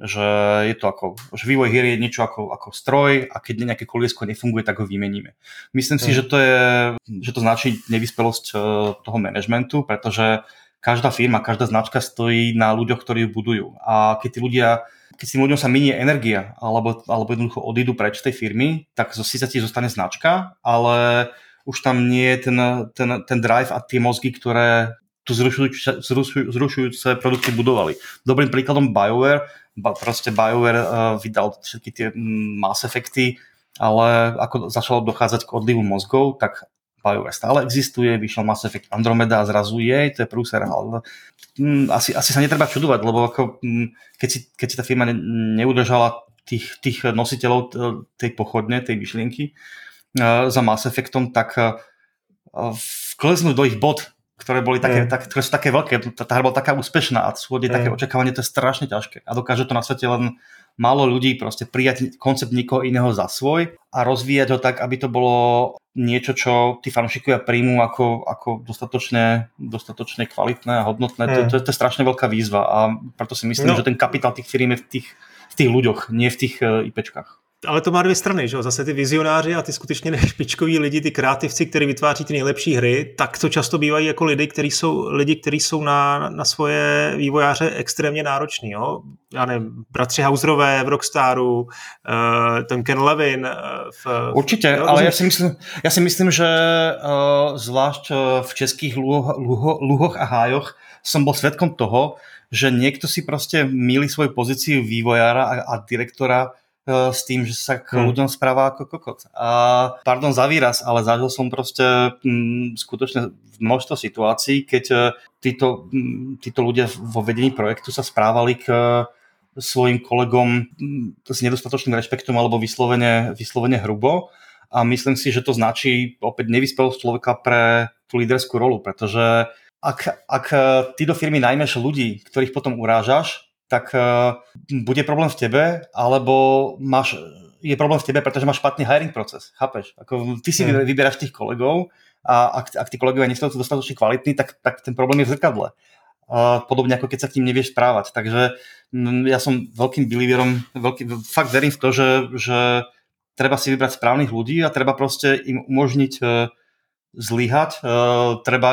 že je to ako, že vývoj hier je niečo ako, ako stroj a keď nejaké koliesko nefunguje, tak ho vymeníme. Myslím si, mm. že to je, že to značí nevyspelosť e, toho manažmentu, pretože každá firma, každá značka stojí na ľuďoch, ktorí ju budujú. A keď tí ľudia keď si ľuďom sa minie energia alebo, alebo jednoducho odídu preč tej firmy, tak zo síce ti zostane značka, ale už tam nie je ten, ten, ten drive a tie mozgy, ktoré tu zrušujúce, zrušujúce produkty budovali. Dobrým príkladom BioWare, proste BioWare uh, vydal všetky tie mm, Mass Effecty, ale ako začalo dochádzať k odlivu mozgov, tak BioWare stále existuje, vyšiel Mass Effect Andromeda a zrazu je, to je prúser, ale mm, asi, asi sa netreba čudovať, lebo ako, mm, keď, si, keď si tá firma ne, neudržala tých, tých nositeľov tej pochodne, tej myšlienky uh, za Mass Effectom, tak uh, vkleznúť do ich bod, ktoré, boli také, mm. tak, ktoré sú také veľké, tá, tá hra bola taká úspešná a sú mm. také očakávanie, to je strašne ťažké. A dokáže to na svete len málo ľudí proste prijať koncept niekoho iného za svoj a rozvíjať ho tak, aby to bolo niečo, čo tí fanúšikovia príjmú ako, ako dostatočne, dostatočne kvalitné a hodnotné. Mm. To, to, to je strašne veľká výzva a preto si myslím, no. že ten kapitál tých firm je v tých, v tých ľuďoch, nie v tých uh, IPčkách ale to má dvě strany, že jo? Zase ty vizionáři a ty skutečně špičkoví lidi, ty kreativci, kteří vytváří ty nejlepší hry, tak to často bývají jako lidi, kteří jsou, lidi, kteří jsou na, na svoje vývojáře extrémně nároční, jo? Já nevím, bratři Hauserové v Rockstaru, uh, ten Ken Levin. Uh, v, Určitě, jo, ale já si myslím, já si myslím že uh, zvlášť v českých luho, luho, luhoch a hájoch som bol svetkom toho, že niekto si proste míli svoju pozíciu vývojára a, a direktora s tým, že sa k hmm. ľuďom správa ako kokot. A pardon za výraz, ale zažil som proste m, skutočne množstvo situácií, keď e, títo, m, títo ľudia vo vedení projektu sa správali k e, svojim kolegom s nedostatočným rešpektom alebo vyslovene, vyslovene hrubo. A myslím si, že to značí opäť nevyspelosť človeka pre tú líderskú rolu, pretože ak, ak ty do firmy najmeš ľudí, ktorých potom urážaš, tak uh, bude problém v tebe, alebo máš, je problém v tebe, pretože máš špatný hiring proces, chápeš? Ako, ty si mm. vyberáš tých kolegov a ak, ak tí kolegovia nie sú dostatočne kvalitní, tak, tak ten problém je v zrkadle. Uh, podobne ako keď sa k ním nevieš správať. Takže ja som veľkým believerom, veľký, fakt verím v to, že, že treba si vybrať správnych ľudí a treba proste im umožniť uh, zlyhať, uh, treba,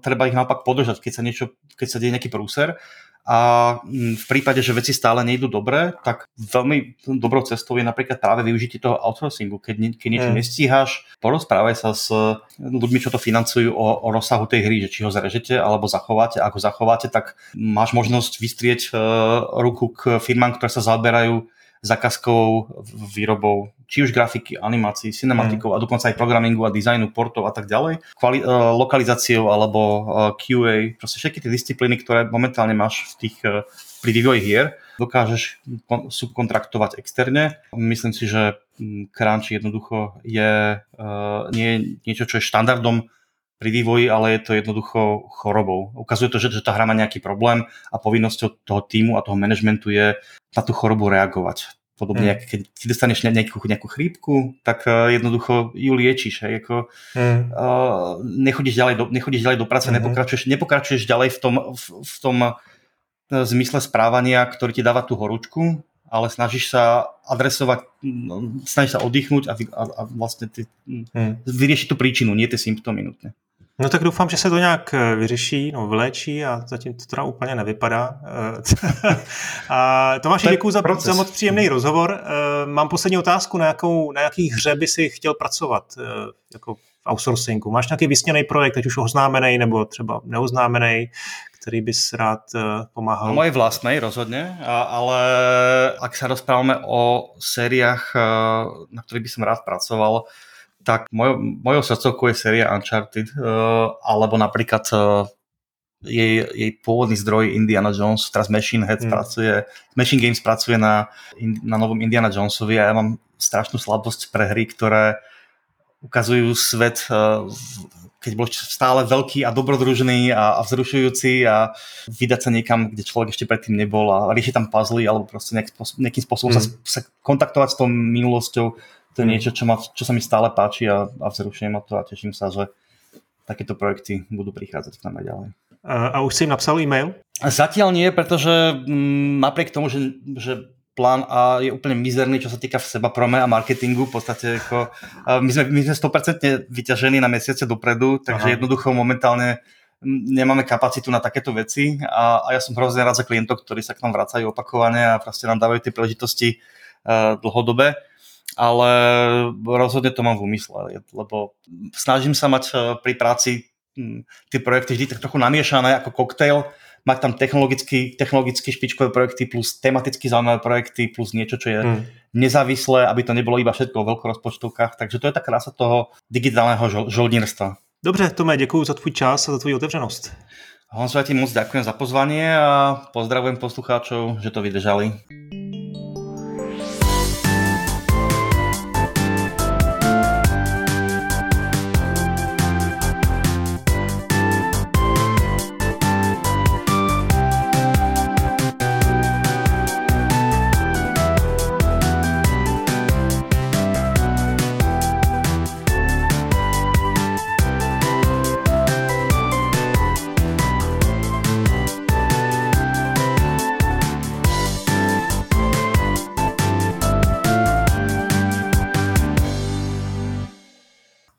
treba ich naopak podržať, keď sa, niečo, keď sa deje nejaký prúser a mm, v prípade, že veci stále nejdú dobre, tak veľmi dobrou cestou je napríklad práve využitie toho outsourcingu. Keď, keď niečo mm. nestíhaš, porozprávaj sa s ľuďmi, čo to financujú o, o rozsahu tej hry, že či ho zrežete alebo zachováte. Ako zachováte, tak máš možnosť vystrieť uh, ruku k firmám, ktoré sa zaoberajú zákazkou výrobou či už grafiky, animácií, cinematikov mm. a dokonca aj programingu a dizajnu portov a tak ďalej, kvali- uh, lokalizáciou alebo e, QA, proste všetky tie disciplíny, ktoré momentálne máš v tých, uh, pri vývoji hier, dokážeš subkontraktovať externe. Myslím si, že crunch jednoducho je nie niečo, čo je štandardom pri vývoji, ale je to jednoducho chorobou. Ukazuje to, že, že tá hra má nejaký problém a povinnosťou toho týmu a toho manažmentu je na tú chorobu reagovať. Podobne, mm. keď si dostaneš nejakú, nejakú chrípku, tak uh, jednoducho ju liečíš. Hej, ako, mm. uh, nechodíš, ďalej do, nechodíš ďalej do práce, mm. nepokračuješ, nepokračuješ ďalej v tom, v, v tom uh, zmysle správania, ktorý ti dáva tú horúčku, ale snažíš sa adresovať, no, snažíš sa oddychnúť a, a, a vlastne ty, mm. vyriešiť tú príčinu, nie tie symptómy nutne. No tak doufám, že se to nějak eh, vyřeší, no vyléčí a zatím to teda úplně nevypadá. Eh, [LAUGHS] a Tomáši, děkuji za, za moc příjemný rozhovor. Eh, mám poslední otázku, na, jakou, na jaký hře by si chtěl pracovat jako v outsourcingu. Máš nějaký vysněný projekt, ať už oznámený nebo třeba neoznámený, který bys rád pomáhal? Mojej vlastnej rozhodne, ale ak sa rozprávame o sériách, na ktorých by som rád pracoval, tak mojou, mojou srdcovkou je séria Uncharted, alebo napríklad jej, jej pôvodný zdroj Indiana Jones, teraz Machine Head mm. pracuje, Machine Games pracuje na, na novom Indiana Jonesovi a ja mám strašnú slabosť pre hry, ktoré ukazujú svet, eh, keď bol stále veľký a dobrodružný a, a vzrušujúci a vydať sa niekam, kde človek ešte predtým nebol a riešiť tam puzzly alebo proste nejak, nejakým spôsobom mm. sa, sa kontaktovať s tou minulosťou, to je mm. niečo, čo, ma, čo sa mi stále páči a, a vzrušuje ma to a teším sa, že takéto projekty budú prichádzať k nám aj ďalej. A už si im napsal e-mail? Zatiaľ nie, pretože m, mm, napriek tomu, že, že plán A je úplne mizerný, čo sa týka seba prome a marketingu. V podstate ako, my, sme, my sme 100% vyťažení na mesiace dopredu, takže Aha. jednoducho momentálne nemáme kapacitu na takéto veci a, a ja som hrozne rád za klientov, ktorí sa k nám vracajú opakovane a proste nám dávajú tie príležitosti uh, dlhodobé ale rozhodne to mám v úmysle, lebo snažím sa mať pri práci tie projekty vždy tak trochu namiešané ako koktejl, mať tam technologicky, technologicky špičkové projekty plus tematicky zaujímavé projekty plus niečo, čo je hmm. nezávislé, aby to nebolo iba všetko o veľkorozpočtovkách. Takže to je tá krása toho digitálneho žoldnírstva. Dobře, Tome, děkuji za tvůj čas a za tvoji otevřenost. Honzo, ja ti moc ďakujem za pozvanie a pozdravujem poslucháčov, že to vydržali.